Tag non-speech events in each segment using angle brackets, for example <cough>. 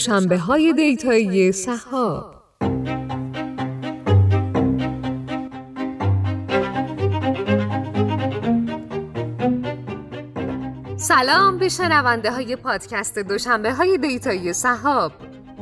دوشنبه های دیتایی سهاب سلام به شنونده های پادکست دوشنبه های دیتایی سهاب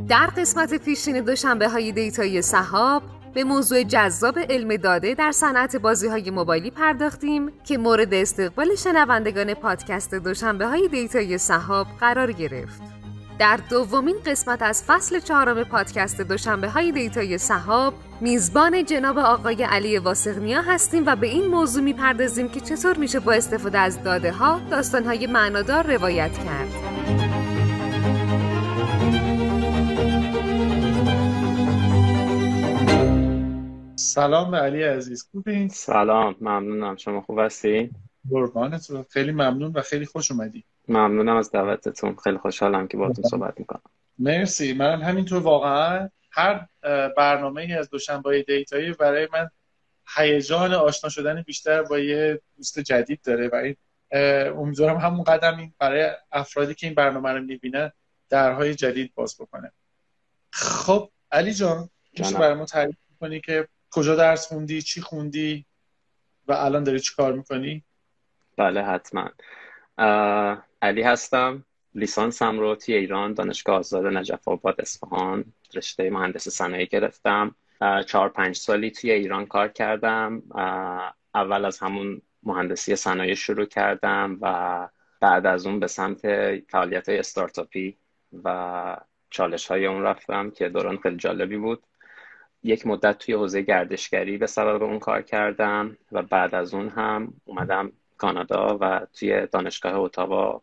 در قسمت پیشین دوشنبه های دیتایی سهاب به موضوع جذاب علم داده در صنعت بازی های موبایلی پرداختیم که مورد استقبال شنوندگان پادکست دوشنبه های دیتایی سهاب قرار گرفت. در دومین قسمت از فصل چهارم پادکست دوشنبه های دیتای صحاب میزبان جناب آقای علی واسقنیا هستیم و به این موضوع می‌پردازیم که چطور میشه با استفاده از داده ها داستان های معنادار روایت کرد. سلام به علی عزیز خوبین؟ سلام ممنونم شما خوب هستی؟ قربانت خیلی ممنون و خیلی خوش اومدی ممنونم از دعوتتون. خیلی خوشحالم که باهاتون صحبت می‌کنم. مرسی. من همینطور واقعا هر برنامه ای از دوشنبه دیتایی برای من هیجان آشنا شدن بیشتر با یه دوست جدید داره و این امیدوارم همون قدم این برای افرادی که این برنامه رو می‌بینن درهای جدید باز بکنه. خب علی جان میشه برای ما تعریف کنی که کجا درس خوندی چی خوندی و الان داری چی کار می‌کنی؟ بله حتما. علی هستم. لیسانسم رو توی ایران دانشگاه آزاد نجف آباد اصفهان رشته مهندس صنایع گرفتم. چهار پنج سالی توی ایران کار کردم. اول از همون مهندسی صنایع شروع کردم و بعد از اون به سمت فعالیت های استارتاپی و چالش های اون رفتم که دوران خیلی جالبی بود. یک مدت توی حوزه گردشگری به سبب اون کار کردم و بعد از اون هم اومدم کانادا و توی دانشگاه اتاوا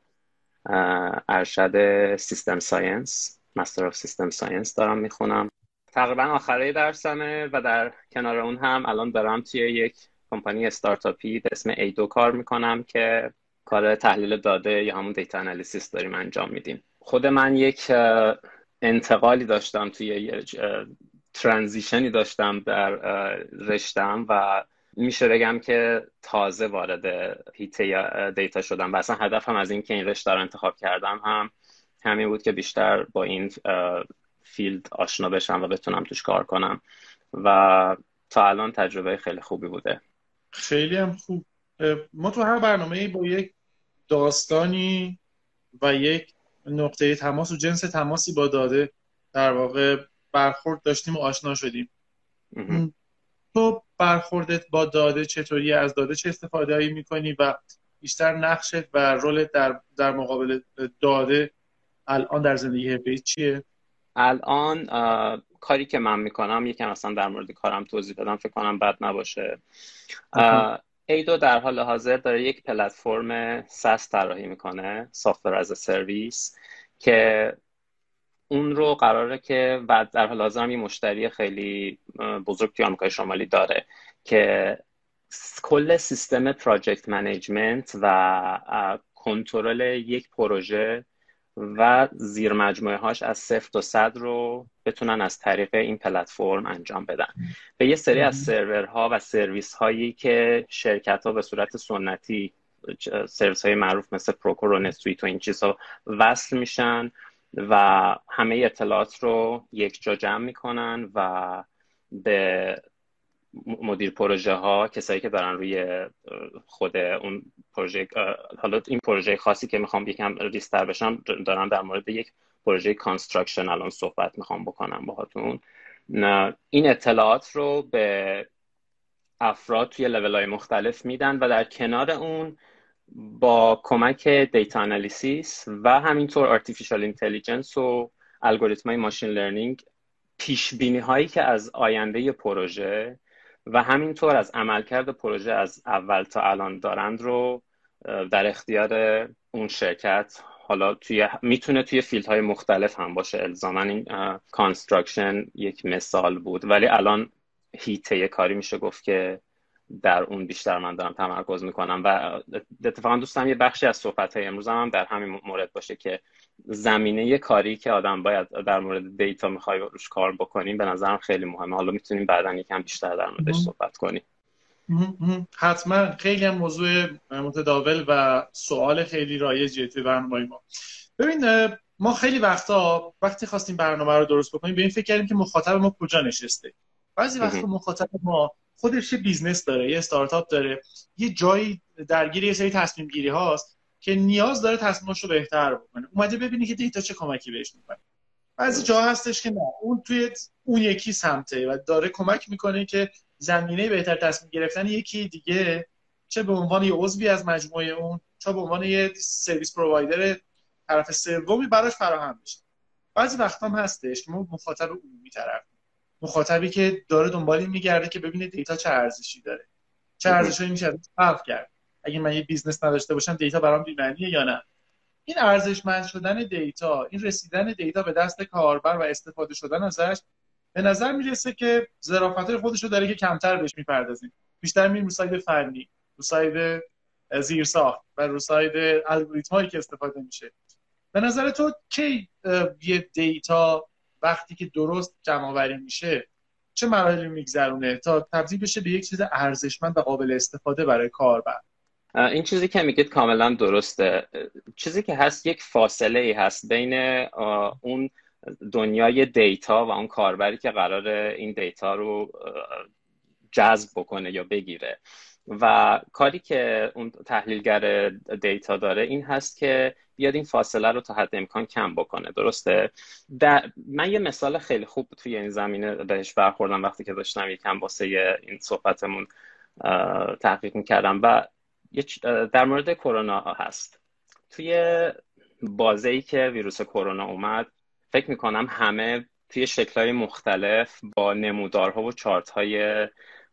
ارشد system science master of system science دارم می‌خونم. تقریبا آخره درسمه و در کنار اون هم الان دارم توی یک کمپانی استارتاپی به اسم ایدو کار می‌کنم که کار تحلیل داده یا همون data analysis داریم انجام میدیم. خود من یک انتقالی داشتم توی transition ی داشتم در رشتم و میشه بگم که تازه وارد حیطه ی دیتا شدم و اصلا هدفم از اینکه این رشته رو انتخاب کردم هم همین بود که بیشتر با این field آشنا بشم و بتونم توش کار کنم و تا الان تجربه خیلی خوبی بوده. خیلی هم خوب. ما تو هر برنامه با یک داستانی و یک نقطه تماس و جنس تماسی با داده در واقع برخورد داشتیم و آشنا شدیم. تو برخوردت با داده چطوری از داده چه استفاده هایی می‌کنی و بیشتر نقشت و رولت در, در مقابل داده الان در زندگی حرفه چیه؟ الان کاری که من می‌کنم یکم اصلا در مورد کارم توضیح بدم فکر کنم بد نباشه ایدو در حال حاضر داره یک پلتفرم SaaS طراحی می‌کنه software as service که اون رو قراره که بعد در حال حاضر یه مشتری خیلی بزرگ توی آمریکای شمالی داره که کل سیستم project management و کنترل یک پروژه و زیر مجموعه هاش از صفر تا صد رو بتونن از طریق این پلتفرم انجام بدن. به یه سری از سرورها و سرویس هایی که شرکت ها به صورت سنتی سرویس های معروف مثل Procore و NetSuite و این چیزها وصل میشن. و همه اطلاعات رو یک جا جمع می‌کنن و به مدیر پروژه ها کسایی که دارن روی خود اون پروژه حالا این پروژه خاصی که می‌خوام یکم ریزتر بشم دارم در مورد یک پروژه construction الان صحبت می‌خوام بکنم باهاتون. این اطلاعات رو به افراد توی لول های مختلف میدن و در کنار اون با کمک data analysis و همینطور artificial intelligence و الگوریتم های machine learning پیش بینی هایی که از آینده پروژه و همینطور از عملکرد پروژه از اول تا الان دارند رو در اختیار اون شرکت. حالا توی می‌تونه توی field های مختلف هم باشه. الزاما این construction یک مثال بود. ولی الان حیطه کاری میشه گفت که در اون بیشتر من دارم تمرکز می‌کنم و اتفاقا دوست دارم یه بخشی از صحبت های امروز هم در همین مورد باشه که زمینه کاری که آدم باید در مورد دیتا می‌خوای روش کار بکنیم به نظرم خیلی مهمه. حالا می‌تونیم بعدا یکم بیشتر در موردش صحبت کنیم. حتما. خیلی هم موضوع متداول و سوال خیلی رایجیه توی برنامه ما. ببین ما خیلی وقتا وقتی خواستیم برنامه رو درست بکنیم به این فکر کردیم که مخاطب ما کجا نشسته. بعضی وقتا مخاطب ما خودش یه business داره یه استارتاپ داره یه جایی درگیر یه سری تصمیم گیری هاست که نیاز داره تصمیمش رو بهتر بکنه. اومده ببینی که دیتا چه کمکی بهش می‌کنه. بعضی جا هستش که نه اون توی اون یکی سمته و داره کمک می‌کنه که زمینه بهتر تصمیم گرفتن یکی دیگه چه به عنوان یه عضوی از مجموعه اون چه به عنوان یه service provider طرف سومی براش فراهم بشه. بعضی وقتا هم هستش که ما مخاطب عمومی طرف. مخاطبی که داره دنبال میگرده که ببینه دیتا چه ارزشی داره. چه ارزشی میشه خلق کرد. اگه من یه business نداشته باشم دیتا برام بی‌معنیه یا نه؟ این ارزشمند شدن دیتا این رسیدن دیتا به دست کاربر و استفاده شدن ازش به نظر می‌رسه که ظرافت خودش رو داره که کمتر بهش می‌پردازیم. بیشتر میریم رو side فنی رو side زیرساخت و رو side الگوریتم که استفاده میشه. به نظر تو کی یه دیتا وقتی که درست جمع میشه چه مراحلی میگذرونه تا تبدیل بشه به یک چیز ارزشمند و قابل استفاده برای کاربر؟ این چیزی که میگید کاملا درسته. چیزی که هست یک فاصله ای هست بین اون دنیای دیتا و اون کاربری که قرار این دیتا رو جذب بکنه یا بگیره. و کاری که اون تحلیلگر دیتا داره این هست که بیاد این فاصله رو تا حد امکان کم بکنه. درسته؟ در من یه مثال خیلی خوب توی این زمینه بهش برخوردم وقتی که داشتم یکم واسه این صحبتمون تحقیق می‌کردم و در مورد کرونا هست. توی بازه ای که ویروس کرونا اومد فکر می‌کنم همه توی شکلهای مختلف با نمودارها و چارت های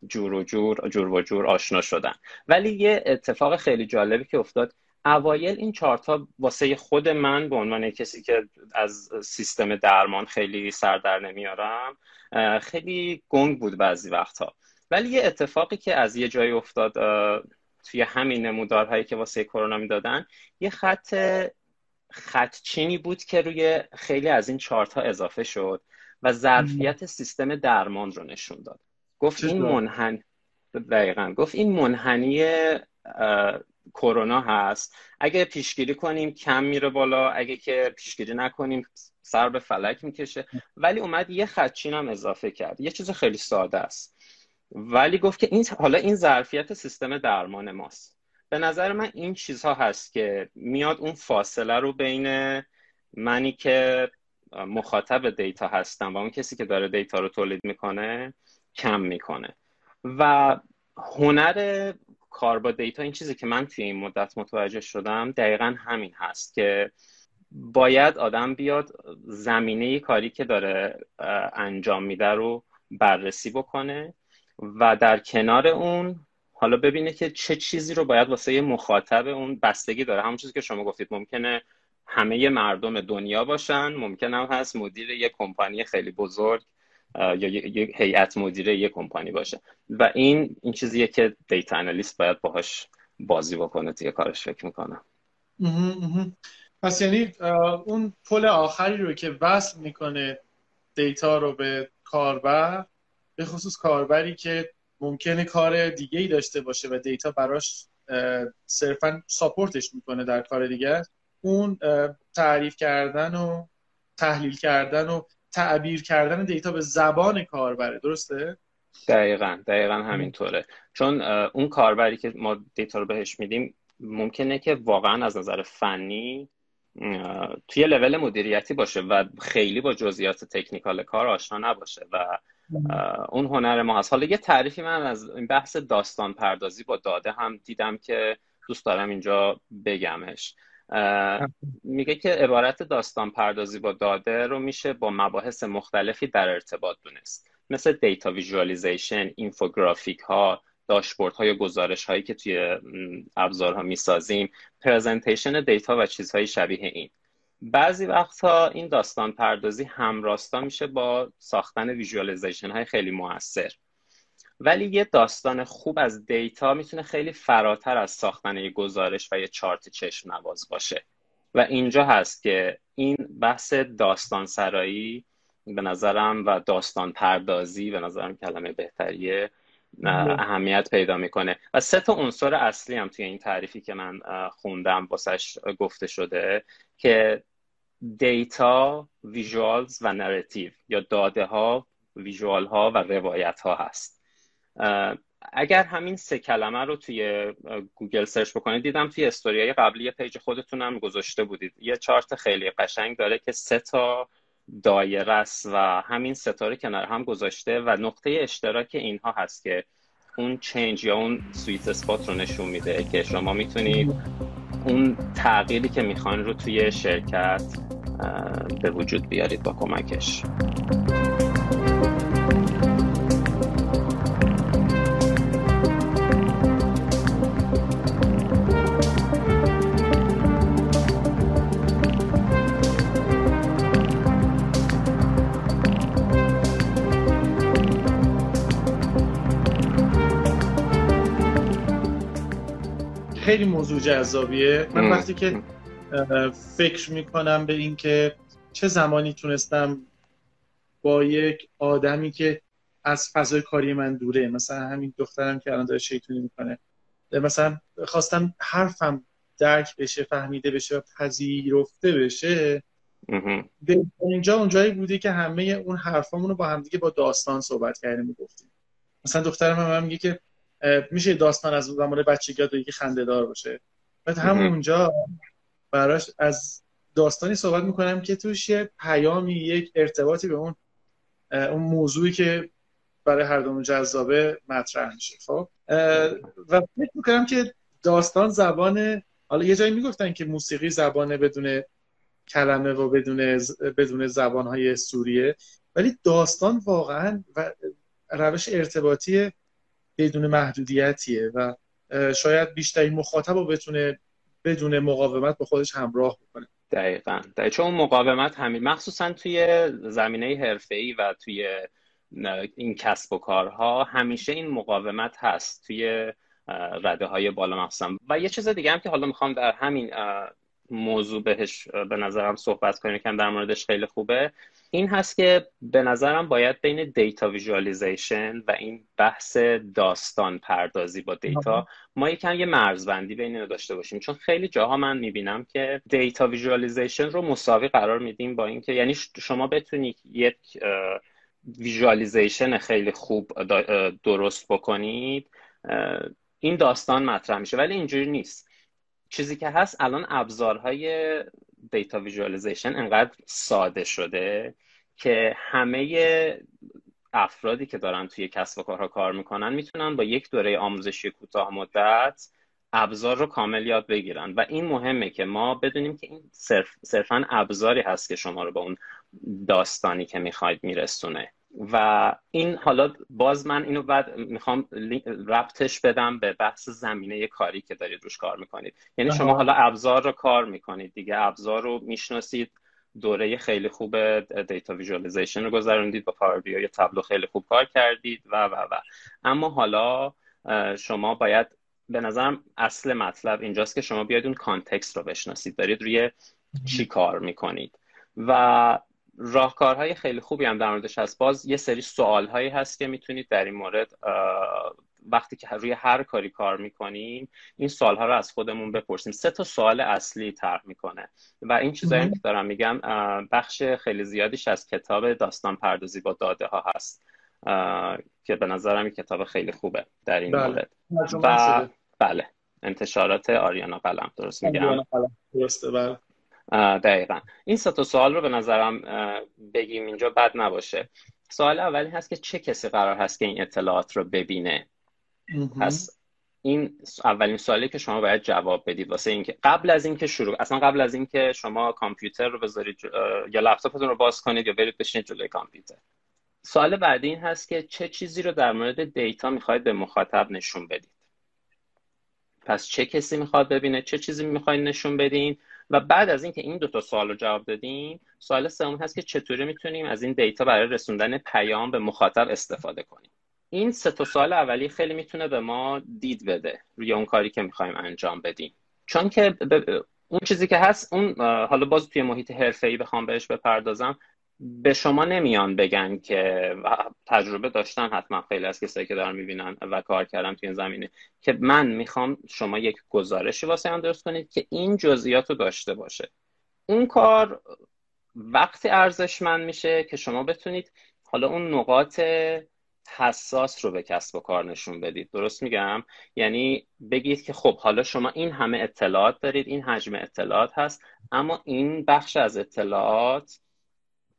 جور و جور جور و جور آشنا شدن. ولی یه اتفاق خیلی جالبی که افتاد. اوایل این چارت ها واسه خود من به عنوان کسی که از سیستم درمان خیلی سر در نمیارم خیلی گنگ بود بعضی وقتها. ولی یه اتفاقی که از یه جایی افتاد توی همین نمودارهایی که واسه کرونا می‌دادن یه خط خطچینی بود که روی خیلی از این چارت ها اضافه شد و ظرفیت سیستم درمان رو نشون داد. گفت این منحن دقیقا. گفت این منحنی کرونا هست. اگه پیشگیری کنیم کم میره بالا. اگه که پیشگیری نکنیم سر به فلک می‌کشه. ولی اومد یه خدچین هم اضافه کرد. یه چیز خیلی ساده است. ولی گفت که این حالا این ظرفیت سیستم درمان ماست. به نظر من این چیزها هست که میاد اون فاصله رو بین منی که مخاطب دیتا هستم و اون کسی که داره دیتا رو تولید می‌کنه کم می‌کنه. و هنر کار با دیتا این چیزی که من توی این مدت متوجه شدم دقیقا همین هست که باید آدم بیاد زمینه کاری که داره انجام میده رو بررسی بکنه و در کنار اون حالا ببینه که چه چیزی رو باید واسه مخاطب اون بستگی داره. همون چیزی که شما گفتید ممکنه همه مردم دنیا باشن ممکن هم هست مدیر یک کمپانی خیلی بزرگ یا یک هیئت مدیره یک کمپانی باشه. و این این چیزیه که دیتا انالیست باید باهاش بازی بکنه توی کارش فکر می‌کنم. پس یعنی اون پل آخری رو که وصل می‌کنه دیتا رو به کاربر به خصوص کاربری که ممکنه کار دیگه ای داشته باشه و دیتا براش صرفا ساپورتش می‌کنه در کار دیگه اون تعریف کردن و تحلیل کردن و تعبیر کردن دیتا به زبان کاربره. درسته؟ دقیقا دقیقا همینطوره. چون اون کاربری که ما دیتا رو بهش میدیم ممکنه که واقعا از نظر فنی توی لول مدیریتی باشه و خیلی با جزئیات تکنیکال کار آشنا نباشه و اون هنر ما هست. حالا یه تعریفی من از این بحث داستان پردازی با داده هم دیدم که دوست دارم اینجا بگمش. میگه که عبارت داستان پردازی با داده رو میشه با مباحث مختلفی در ارتباط دونست. مثل data visualization اینفوگرافیک ها داشبورد های گزارش هایی که توی ابزارها می‌سازیم presentation دیتا و چیزهای شبیه این. بعضی وقتها این داستان پردازی همراستا میشه با ساختن visualization های خیلی موثر. ولی یه داستان خوب از data می‌تونه خیلی فراتر از ساختن یه گزارش و یه چارت چشم نواز باشه. و اینجا هست که این بحث داستان سرایی به نظرم و داستان پردازی به نظرم کلمه بهتریه اهمیت پیدا می‌کنه. و سه تا عنصر اصلی هم توی این تعریفی که من خوندم واسش گفته شده که data، visuals و narrative یا داده ها visual ها و روایت ها هست. اگر همین سه کلمه رو توی گوگل سرچ بکنید دیدم توی استوریای قبلی پیج خودتون هم گذاشته بودید. یه چارت خیلی قشنگ داره که سه تا دایره است و همین سه تا رو کنار هم گذاشته و نقطه اشتراک اینها هست که اون change یا اون sweet spot رو نشون میده که شما می‌تونید اون تغییری که می‌خوان رو توی شرکت به وجود بیارید با کمکش. خیلی موضوع جذابیه. من وقتی که فکر می‌کنم به اینکه چه زمانی تونستم با یک آدمی که از فضای کاری من دوره مثلا همین دخترم که الان داره شیطونی می‌کنه مثلا خواستم حرفم درک بشه فهمیده بشه و پذیرفته بشه به اونجا اونجایی بوده که همه اون حرفامون رو با همدیگه با داستان صحبت کردیم می‌گفتیم مثلا دخترم هم میگه که میشه داستان از زمان بچگی یاد که خنده دار باشه. بعد همونجا براش از داستانی صحبت می‌کنم که توش یه پیامی یک ارتباطی به اون اون موضوعی که برای هر دومون جذابه مطرح میشه خب؟ و فکر می‌کنم که داستان زبان حالا یه جایی می‌گفتن که موسیقی زبانه بدون کلمه و بدون بدون زبان های سوریه ولی داستان واقعا و روش ارتباطی بدون محدودیتیه و شاید بیشترین مخاطب رو بتونه بدون مقاومت با خودش همراه بکنه. دقیقا. دقیقا. چون مقاومت همین مخصوصا توی زمینه ای و توی این کسب و کارها همیشه این مقاومت هست توی رده های بالا مخصوصا. و یه چیز دیگه هم که حالا می‌خوام در همین موضوع بهش به نظرم صحبت کنیم که در موردش خیلی خوبه. این هست که به نظرم باید بین data visualization و این بحث داستان پردازی با data ما یکم یه مرزبندی بین رو داشته باشیم. چون خیلی جاها من می‌بینم که data visualization رو مساوی قرار میدیم با اینکه یعنی شما بتونید یک visualization خیلی خوب درست بکنید این داستان مطرح میشه. ولی اینجوری نیست. چیزی که هست الان ابزارهای data visualization انقدر ساده شده که همه افرادی که دارن توی کسب و کارها کار می‌کنن می‌تونن با یک دوره آموزشی کوتاه مدت ابزار رو کامل یاد بگیرن. و این مهمه که ما بدونیم که این صرف، صرفا ابزاری هست که شما رو به اون داستانی که می‌خواید میرسونه. و این حالا باز من اینو بعد می‌خوام ربطش بدم به بحث زمینه کاری که دارید روش کار می‌کنید. یعنی شما حالا ابزار رو کار می‌کنید دیگه. ابزار رو می‌شناسید. دوره خیلی خوب data visualization رو گذروندید. با Power BI یا Tableau خیلی خوب کار کردید. و و و. اما حالا شما باید به نظرم اصل مطلب اینجاست که شما بیاید اون context رو بشناسید. دارید روی چی کار می‌کنید. و راهکارهای خیلی خوبی هم در موردش هست. باز یه سری سوالهایی هست که می‌تونید در این مورد وقتی که روی هر کاری کار می‌کنیم این سوالها رو از خودمون بپرسیم. سه تا سوال اصلی طرح می‌کنه. و این چیزایی که دارم میگم بخش خیلی زیادیش از کتاب داستان پردازی با داده ها هست که به نظرم این کتاب خیلی خوبه در این بله. مورد. و بله. انتشارات آریانا قلم درست میگم؟ درسته. بله. دقیقا. این سه تا سوال رو به نظرم بگیم اینجا بد نباشه. سوال اولی هست که چه کسی قرار هست که این اطلاعات رو ببینه؟ پس این اولین سوالی که شما باید جواب بدید واسه اینکه قبل از اینکه شروع اصلا قبل از اینکه شما کامپیوتر رو بذارید یا لپتاپتون رو باز کنید یا برید بشینید جلوی کامپیوتر. سوال بعدی این هست که چه چیزی رو در مورد دیتا می‌خواید به مخاطب نشون بدید؟ پس چه کسی می‌خواد ببینه؟ چه چیزی می‌خواید نشون بدین؟ و بعد از اینکه این دو تا سوال رو جواب دادیم سوال سوم هست که چطوری می‌تونیم از این دیتا برای رسوندن پیام به مخاطب استفاده کنیم؟ این سه تا سوال اولی خیلی می‌تونه به ما دید بده روی اون کاری که می‌خوایم انجام بدیم. چون که اون چیزی که هست اون حالا باز توی محیط حرفه‌ای بخوام بهش بپردازم به شما نمیان بگن که تجربه داشتن حتما خیلی از کسایی که دارن می‌بینن و کار کردم توی این زمینه که من می‌خوام شما یک گزارشی واسه هم درست کنید که این جزئیات رو داشته باشه. اون کار وقتی ارزشمند میشه که شما بتونید حالا اون نقاط حساس رو به کسب و کار نشون بدید. درست میگم؟ یعنی بگید که خب حالا شما این همه اطلاعات دارید این حجم اطلاعات هست اما این بخش از اطلاعات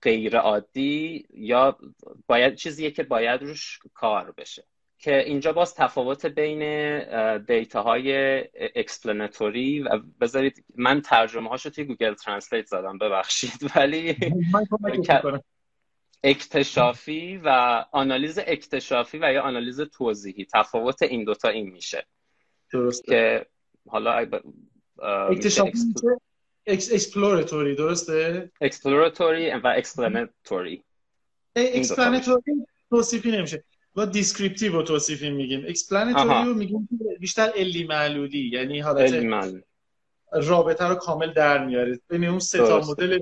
غیر عادی یا باید چیزیه که باید روش کار بشه. که اینجا باز تفاوت بین data های explanatory و بذارید من ترجمه هاشو توی Google Translate زدم ببخشید. <laughs> ولی اکتشافی و آنالیز اکتشافی و یا آنالیز توضیحی. تفاوت این دوتا این میشه. درسته. که حالا اکتشافی exploratory درسته؟ exploratory و explanatory explanatory توصیفی نمیشه. ما descriptive رو توصیفی میگیم. explanatory رو میگیم بیشتر علی معلولی یعنی حالت رابطه رو کامل در میاره بین اون سه تا مدل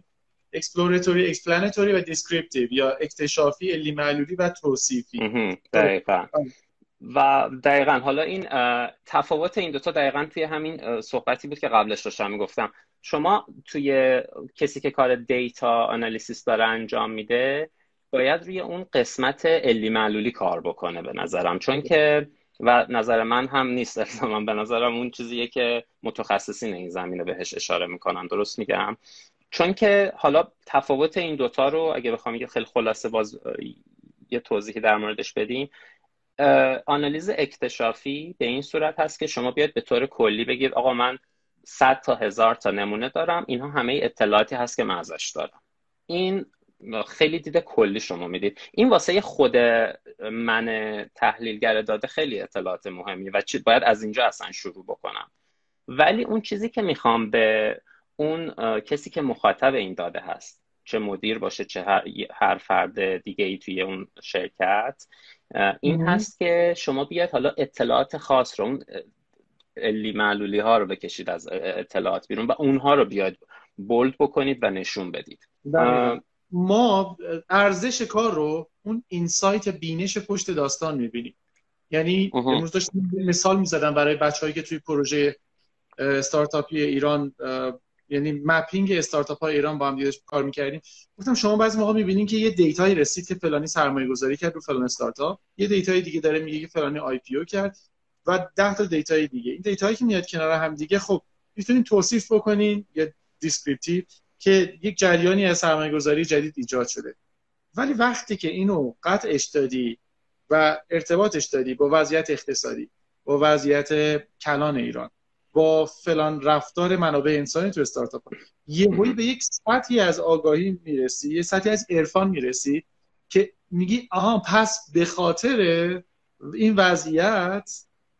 exploratory، explanatory و descriptive یا اکتشافی علی معلولی و توصیفی. دقیقا. و دقیقا حالا این تفاوت این دوتا دقیقا توی همین صحبتی بود که قبلش داشتم می‌گفتم. شما توی کسی که کار data analysis داره انجام میده باید روی اون قسمت علی معلولی کار بکنه به نظرم. چون که و نظر من هم نیست. <laughs> الزاما به نظرم اون چیزیه که متخصصین این زمینه بهش اشاره می‌کنن. درست میگم؟ چون که حالا تفاوت این دوتا رو اگه بخوام یه خیلی خلاصه باز یه توضیحی در موردش بدیم آنالیز اکتشافی به این صورت هست که شما بیاد به طور کلی بگید آقا من 100 تا هزار تا نمونه دارم. اینها همه اطلاعاتی هست که من ازش دارم. این خیلی دیده کلی شما می‌دید. این واسه خود من تحلیلگر داده خیلی اطلاعات مهمی و باید از اینجا اصلا شروع بکنم. ولی اون چیزی که می‌خوام به اون کسی که مخاطب این داده هست چه مدیر باشه چه هر, فرد دیگه ای توی اون شرکت این هست که شما بیاد حالا اطلاعات خاص رو اون علی معلولی ها رو بکشید از اطلاعات بیرون و اونها رو بیاد بولد بکنید و نشون بدید. ما ارزش کار رو اون اینسایت بینش پشت داستان می‌بینیم. یعنی امروز داشتم مثال می‌زدم برای بچه‌هایی که توی پروژه استارتاپی ایران یعنی mapping استارتاپ های ایران با هم دیگه کار می‌کردیم. گفتم شما بعضی موقع می‌بینین که یه data یی رسید که فلانی سرمایه گذاری کرد رو فلان استارتاپ. یه data ی دیگه داره میگه که فلانی IPO کرد. و 10 تا data ی دیگه. این data یی که میاد کنار هم دیگه خب می‌تونین توصیف بکنین یا descriptive که یک جریانی از سرمایه گذاری جدید ایجاد شده. ولی وقتی که اینو قطعش دادی و ارتباطش دادی با وضعیت اقتصادی با وضعیت کلان ایران با فلان رفتار منابع انسانی تو استارتاپ یه به یک سطحی از آگاهی می‌رسی یه سطحی از عرفان می‌رسی که میگی آها پس به خاطر این وضعیت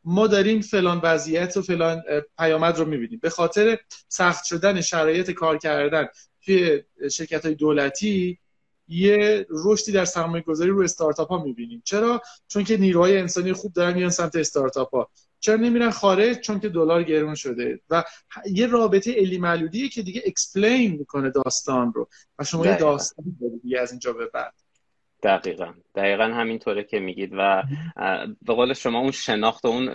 ما داریم فلان وضعیت و فلان پیامد رو می‌بینیم. به خاطر سخت شدن شرایط کار کردن توی شرکت های دولتی یه رشدی در سرمایه گذاری رو استارتاپ ها می‌بینیم. چرا؟ چون که نیروهای انسانی خوب دارن میان سمت استارتاپ ها چرا نمیرن خارج؟ چون که دلار گرون شده. و یه رابطه علی معلولیه که دیگه explain می‌کنه داستان رو. و شما یه داستان دارید از اینجا به بعد. دقیقا. دقیقا همینطوره که میگید و به قول شما اون شناخت و اون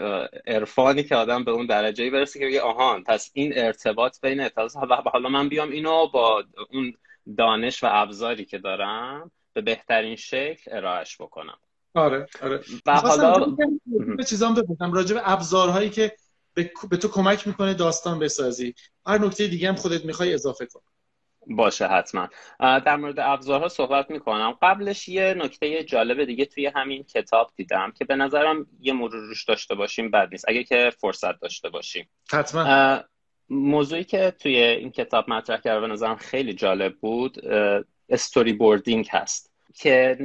عرفانی که آدم به اون درجه برسه که بگه آهان پس این ارتباط بین اطلاعات و حالا من بیام اینو با اون دانش و ابزاری که دارم به بهترین شکل ارائهش بکنم. آره آره. و حالا چیزام بپرسم راجع به ابزارهایی که به تو کمک می‌کنه داستان بسازی. هر نکته دیگه هم خودت می‌خوای اضافه کن. باشه حتما. در مورد ابزارها صحبت می‌کنم. قبلش یه نکته جالب دیگه توی همین کتاب دیدم که به نظرم یه مرور روش داشته باشیم بد نیست. اگه که فرصت داشته باشیم. حتما. موضوعی که توی این کتاب مطرح کرده به نظرم خیلی جالب بود storyboarding هست. که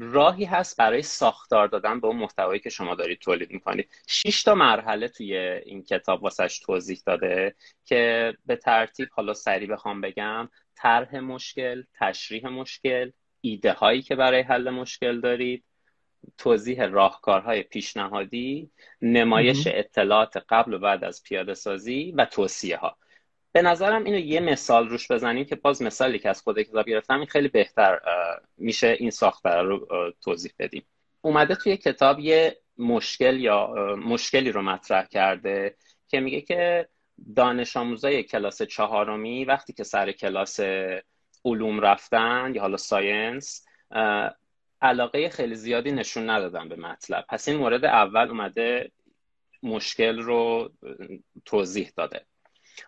راهی هست برای ساختار دادن به اون محتوایی که شما دارید تولید می‌کنید. شش تا مرحله توی این کتاب واسش توضیح داده که به ترتیب حالا سریع بخوام بگم طرح مشکل تشریح مشکل ایده هایی که برای حل مشکل دارید توضیح راهکارهای پیشنهادی نمایش اطلاعات قبل و بعد از پیاده سازی و توصیه ها به نظرم اینو یه مثال روش بزنیم که باز مثالی که از خود کتاب گرفتم این خیلی بهتر میشه این ساختار رو توضیح بدیم. اومده توی کتاب یه مشکل یا مشکلی رو مطرح کرده که میگه که دانش آموزای کلاس چهارمی وقتی که سر کلاس علوم رفتن یا حالا ساینس علاقه خیلی زیادی نشون ندادن به مطلب. پس این مورد اول اومده مشکل رو توضیح داده.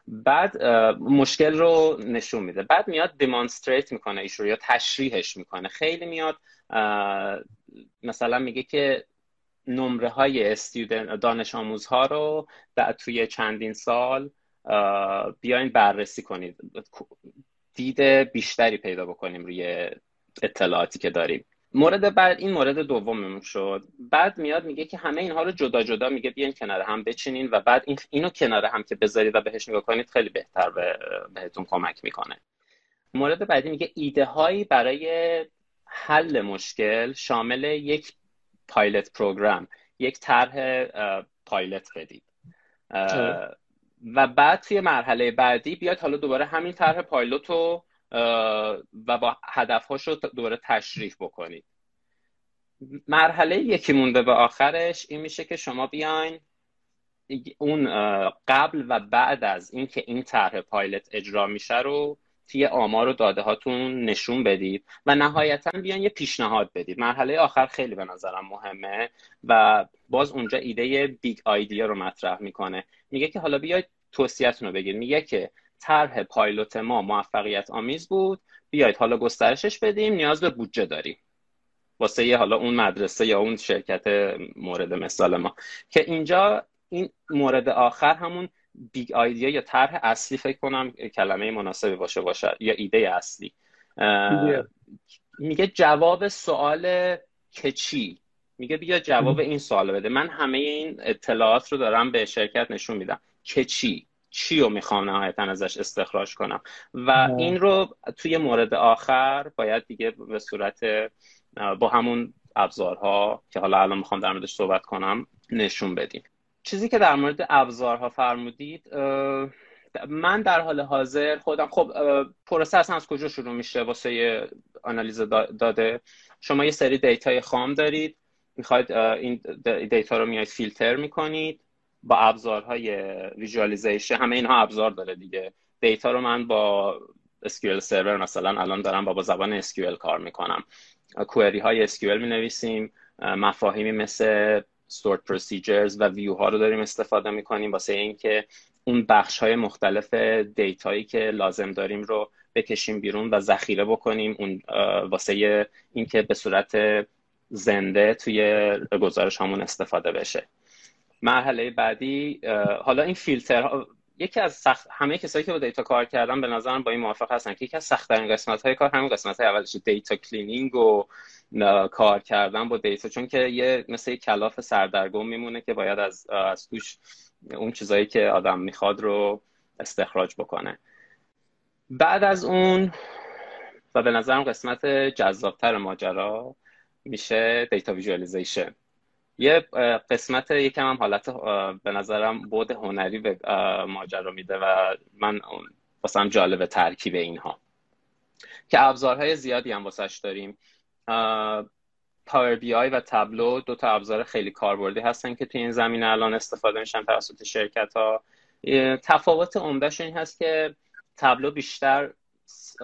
بعد مشکل رو نشون میده. بعد میاد دیمانستریت می‌کنه ایش رو یا تشریحش می‌کنه. خیلی میاد مثلا میگه که نمره های دانش آموزها رو توی چندین سال بیاین بررسی کنید. دید بیشتری پیدا بکنیم روی اطلاعاتی که داریم. مورد بعد این مورد دوممون شد. بعد میاد میگه که همه اینها رو جدا جدا میگه بیاین کنار هم بچینین و بعد این اینو کنار هم که بذارید و بهش نگاه کنید خیلی بهتر به بهتون کمک می‌کنه. مورد بعدی میگه ایده هایی برای حل مشکل شامل یک پایلت پروگرام یک طرح پایلت بدید. و بعد توی مرحله بعدی بیاید حالا دوباره همین طرح پایلوت رو و با هدفهاش رو دوباره تشریح بکنید. مرحله یکی مونده به آخرش این میشه که شما بیاین اون قبل و بعد از اینکه این طرح پایلت اجرا میشه رو توی آمار و داده هاتون نشون بدید و نهایتا بیان یه پیشنهاد بدید. مرحله آخر خیلی به نظرم مهمه و باز اونجا ایده big idea رو مطرح می‌کنه. میگه که حالا بیاید توصیه‌تون رو بگید. میگه که طرح پایلوت ما موفقیت آمیز بود. بیاید حالا گسترشش بدیم. نیاز به بودجه داریم. واسه یه حالا اون مدرسه یا اون شرکت مورد مثال ما. که اینجا این مورد آخر همون big idea یا طرح اصلی فکر کنم کلمه مناسبی باشه باشه. یا ایده اصلی. میگه جواب سوال که چی؟ میگه بیا جواب این سوال بده. من همه این اطلاعات رو دارم به شرکت نشون میدم. که چی؟ چی رو می‌خوام نهایتا ازش استخراج کنم. و این رو توی مورد آخر باید دیگه به صورت با همون ابزارها که حالا الان می‌خوام در موردش صحبت کنم نشون بدیم. چیزی که در مورد ابزارها فرمودید من در حال حاضر خودم خب پروسه اصلا از کجا شروع میشه؟ واسه آنالیز داده. شما یه سری data ی خام دارید. می‌خواید این data رو میاید فیلتر می‌کنید. با ابزارهای visualization همه اینها ابزار داره دیگه. data رو من با SQL server مثلا الان دارم با, با زبان SQL کار می‌کنم. query های SQL می نویسیم مفاهیمی مثل stored procedures و ویو ها رو داریم استفاده می‌کنیم واسه اینکه اون بخش های مختلف data یی که لازم داریم رو بکشیم بیرون و ذخیره بکنیم. اون واسه اینکه به صورت زنده توی گزارش همون استفاده بشه. مرحله بعدی حالا این فیلتر یکی از سخت همه کسایی که با data کار کردن به نظرم با این موافق هستن که یکی از سخت ترین قسمت های کار همین قسمت های اولش data cleaning و کار کردن با data چون که یه مثل کلاف سردرگم میمونه که باید از از توش اون چیزایی که آدم می‌خواد رو استخراج بکنه. بعد از اون و به نظرم قسمت جذابتر ماجرا میشه data visualization. یه قسمت یکم هم حالت به نظرم بود هنری به ماجرا میده و من واسم جالب ترکیب اینها. که ابزارهای زیادی هم واسش داریم. Power BI و Tableau دو تا ابزار خیلی کاربردی هستن که توی این زمینه الان استفاده میشن توسط شرکت ها تفاوت عمدهش این هست که Tableau بیشتر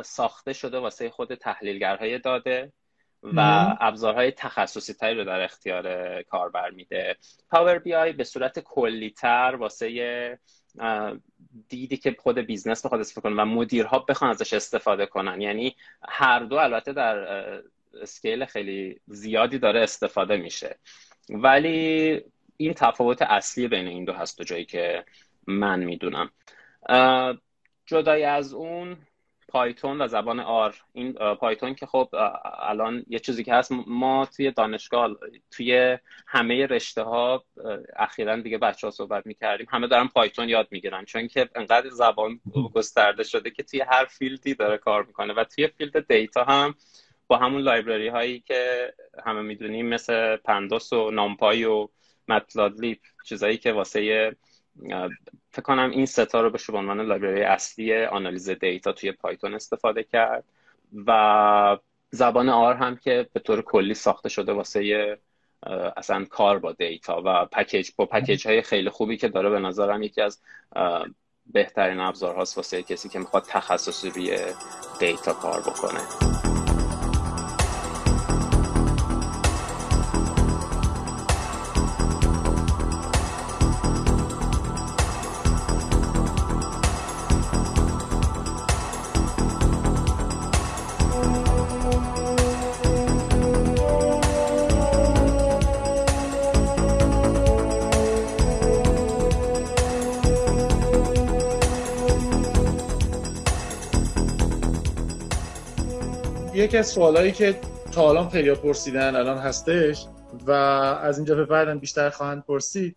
ساخته شده واسه خود تحلیلگرهای داده. و ابزارهای تخصصی تری رو در اختیار کاربر میده. Power BI به صورت کلی تر واسه دیدی که خود business بخواد استفاده کنه و مدیرها بخوان ازش استفاده کنن. یعنی هر دو البته در scale خیلی زیادی داره استفاده میشه. ولی این تفاوت اصلی بین این دو هست و جایی که من می‌دونم. جدای از اون Python و زبان R. این Python که خب الان یه چیزی که هست ما توی دانشگاه توی همه رشته ها اخیرا دیگه بچه ها صحبت می‌کردیم. همه دارن Python یاد می‌گیرن. چون که انقدر زبان گسترده شده که توی هر field ی داره کار می‌کنه و توی field data هم با همون library هایی که همه می‌دونیم مثل Pandas و NumPy و Matplotlib چیزایی که واسه فکر کنم این سه تا رو بشه به عنوان library اصلی آنالیز data توی Python استفاده کرد. و زبان R هم که به طور کلی ساخته شده واسه اصلا کار با data و package با package های خیلی خوبی که داره به نظرم یکی از بهترین ابزار هاست واسه کسی که می‌خواد تخصصی روی دیتا کار بکنه. یکی از سوالایی که تا الان خیلی پرسیدن الان هستش و از اینجا به بعدم بیشتر خواهند پرسید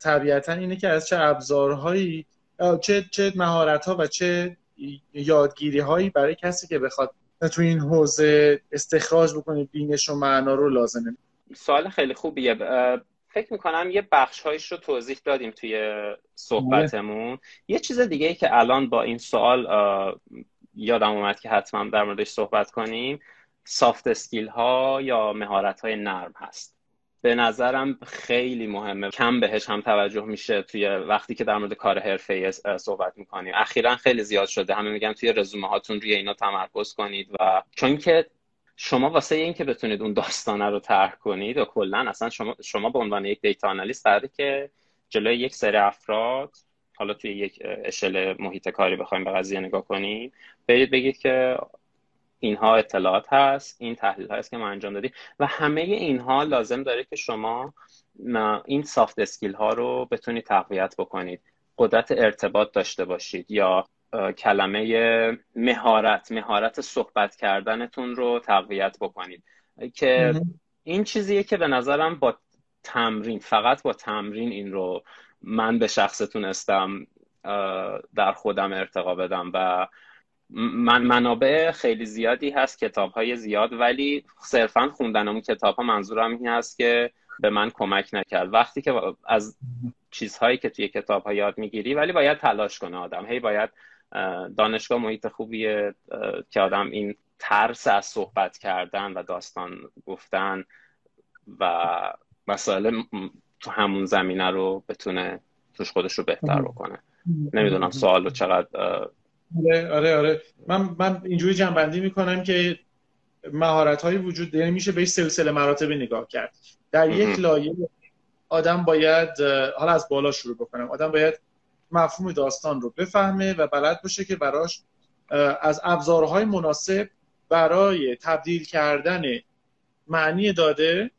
طبیعتا اینه که از چه ابزارهایی چه چه مهارت ها و چه یادگیری هایی برای کسی که بخواد تو این حوزه استخراج بکنه بینش و معنا رو لازمه سوال خیلی خوبیه. فکر می‌کنم یه بخش رو توضیح دادیم توی صحبتمون. یه چیز دیگه ای که الان با این سوال یادم اومد که حتما در موردش صحبت کنیم. سافت اسکیل ها یا مهارت های نرم هست. به نظرم خیلی مهمه. کم بهش هم توجه میشه توی وقتی که در مورد کار حرفه صحبت می‌کنیم. اخیرا خیلی زیاد شده. همه میگن توی رزومه هاتون روی اینا تمرکز کنید و چون که شما واسه این که بتونید اون داستانه رو طرح کنید و کلا اصلا شما شما به عنوان یک دیتا آنالیست که جلوی یک سری افراد حالا توی یک اشل محیط کاری بخوایم به قضیه نگاه کنیم برید بگید که اینها اطلاعات هست این تحلیل هست که ما انجام دادیم و همه اینها لازم داره که شما این سافت اسکیل ها رو بتونید تقویت بکنید. قدرت ارتباط داشته باشید یا کلمه مهارت مهارت صحبت کردنتون رو تقویت بکنید. که این چیزیه که به نظرم با تمرین فقط با تمرین این رو من به شخص تونستم در خودم ارتقا بدم و من منابع خیلی زیادی هست کتاب های زیاد ولی صرفا خوندن اون کتاب ها منظورم این هست که به من کمک نکرد. وقتی که از چیزهایی که توی کتاب ها یاد می‌گیری ولی باید تلاش کنه آدم. هی باید دانشگاه محیط خوبیه که آدم این ترس از صحبت کردن و داستان گفتن و مسائل تو همون زمینه رو بتونه توش خودش رو بهتر بکنه. نمی‌دونم سوال رو چقدر آره آره آره. من من اینجوری جنبندی می‌کنم که مهارت های وجود داره میشه به سلسله مراتب نگاه کرد. در یک لایه آدم باید حالا از بالا شروع بکنم. آدم باید مفهوم داستان رو بفهمه و بلد باشه که براش از ابزارهای مناسب برای تبدیل کردن معنی داده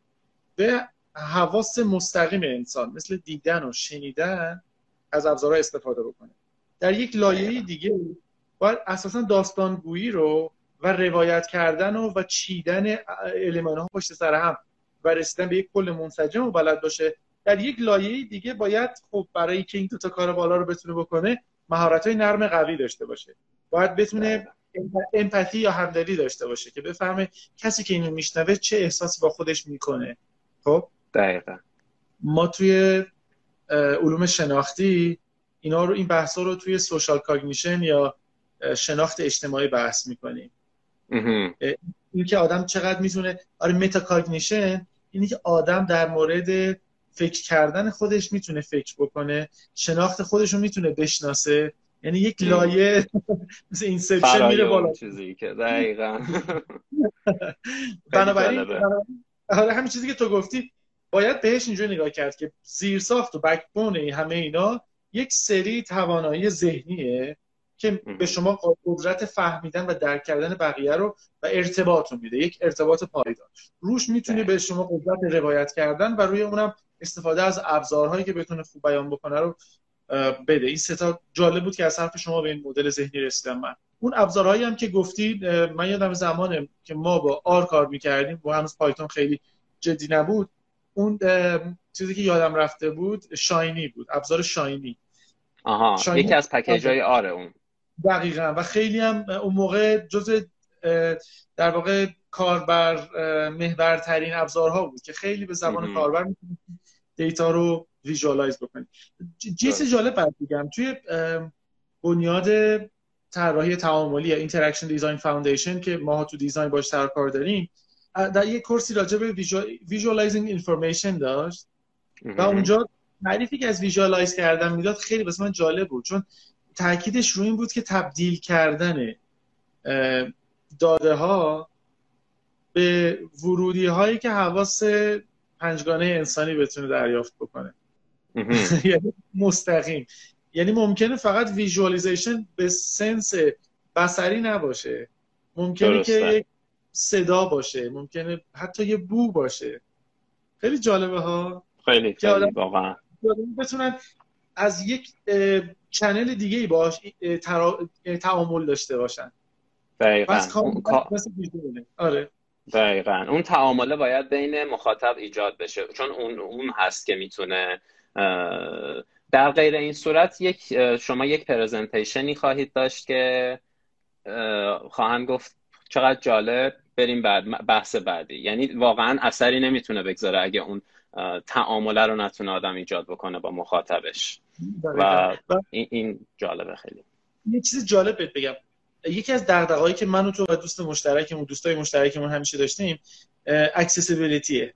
به حواس مستقیم انسان مثل دیدن و شنیدن از ابزارها استفاده بکنه. در یک لایه دیگه باید اساسا داستانگویی رو و روایت کردن و, و چیدن علمان ها پشت سر هم و رسیدن به یک کل منسجم و بلد باشه. در یک لایه دیگه باید خب برای که این دو تا کار بالا رو بتونه بکنه مهارت های نرم قوی داشته باشه. باید بتونه empathy یا همدلی داشته باشه که بفهمه کسی که اینو میشنوه چه احساسی با خودش می‌کنه. خب؟ دقیقا. ما توی علوم شناختی اینا رو این بحث رو توی social cognition یا شناخت اجتماعی بحث می‌کنیم. این که آدم چقدر می‌تونه آره metacognition اینی که آدم در مورد فکر کردن خودش می‌تونه فکر بکنه شناخت خودش رو می‌تونه بشناسه. یعنی یک لایه <laughs> مثل اینسپشن میره بالا. چیزی که دقیقا. <laughs> بنابراین آره همین چیزی که تو گفتی باید بهش اینجوری نگاه کرد که زیرساخت و بکبون همه اینا یک سری توانایی ذهنیه که به شما قدرت فهمیدن و درک کردن بقیه رو و ارتباط رو میده یک ارتباط پایدار. روش می‌تونه به شما قدرت روایت کردن و روی اونم استفاده از ابزارهایی که بتونه خوب بیان بکنه رو بده. این ستا جالب بود که از حرف شما به این مدل ذهنی رسیدم من. اون ابزارهایی هم که گفتی من یادم زمانه که ما با آر کار می‌کردیم با هنوز پایتون خیلی جدی نبود اون چیزی که یادم رفته بود شاینی بود ابزار شاینی. آها شاینی. یکی از پکیج های آره اون. دقیقا. و خیلی هم اون موقع جز در واقع کاربر محورترین ابزارها بود که خیلی به زبان کاربر می‌تونید data رو visualize بکنید چیز جالب بعد بگم. توی بنیاد طراحی تعاملی یا Interaction Design Foundation که ما تو design باش سر کار داریم در یک course ی راجع به visualizing information داشت. و اونجا تعریفی که از visualize کردن می‌داد خیلی واسه من جالب بود چون تاکیدش روی این بود که تبدیل کردن داده ها به ورودی هایی که حواس پنجگانه انسانی بتونه دریافت بکنه. <laughs> یعنی مستقیم. یعنی ممکنه فقط ویژوالیزیشن به سنس بسری نباشه. ممکنه که یک صدا باشه ممکنه حتی یه بو باشه. خیلی جالبه ها. خیلی خیلی واقعا. بتونن از یک چنل دیگه ای باش تعامل داشته باشن. دقیقا. اون... آره. دقیقا. اون تعامله باید بین مخاطب ایجاد بشه چون اون اون هست که می‌تونه در غیر این صورت یک شما یک پرزنتیشنی خواهید داشت که خواهند گفت چقدر جالب. بریم بعد بحث بعدی. یعنی واقعا اثری نمی‌تونه بگذاره اگه اون تعامله رو نتونه آدم ایجاد بکنه با مخاطبش. و این, این جالبه خیلی. یه چیز جالب بهت بگم. یکی از دغدغه‌هایی که من و تو و دوست مشترکمون دوستای مشترکمون همیشه داشتیم accessibility ه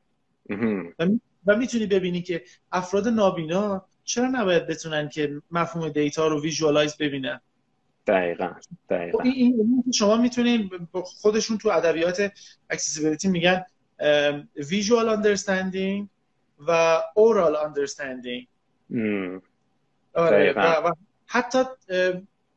و می‌تونی ببینی که افراد نابینا چرا نباید بتونن که مفهوم data رو visualize ببینن؟ دقیقا دقیقا. این شما می‌تونین خودشون تو ادبیات accessibility میگن visual understanding و aural understanding آره و, حتی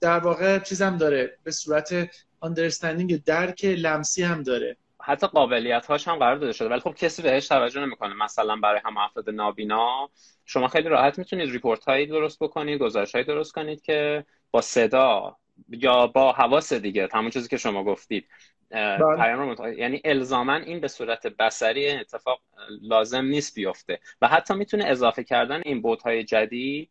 در واقع چیزم داره به صورت understanding درک لمسی هم داره. حتی قابلیت هاش هم قرار داده شده ولی خب کسی بهش توجه نمی‌کنه. مثلا برای هم افراد نابینا شما خیلی راحت می‌تونید report هایی درست بکنید گزارش هایی درست کنید که با صدا یا با حواس دیگه همون چیزی که شما گفتید. بله. پیام یعنی الزاما این به صورت بسری اتفاق لازم نیست بیفته و حتی می‌تونه اضافه کردن این های جدید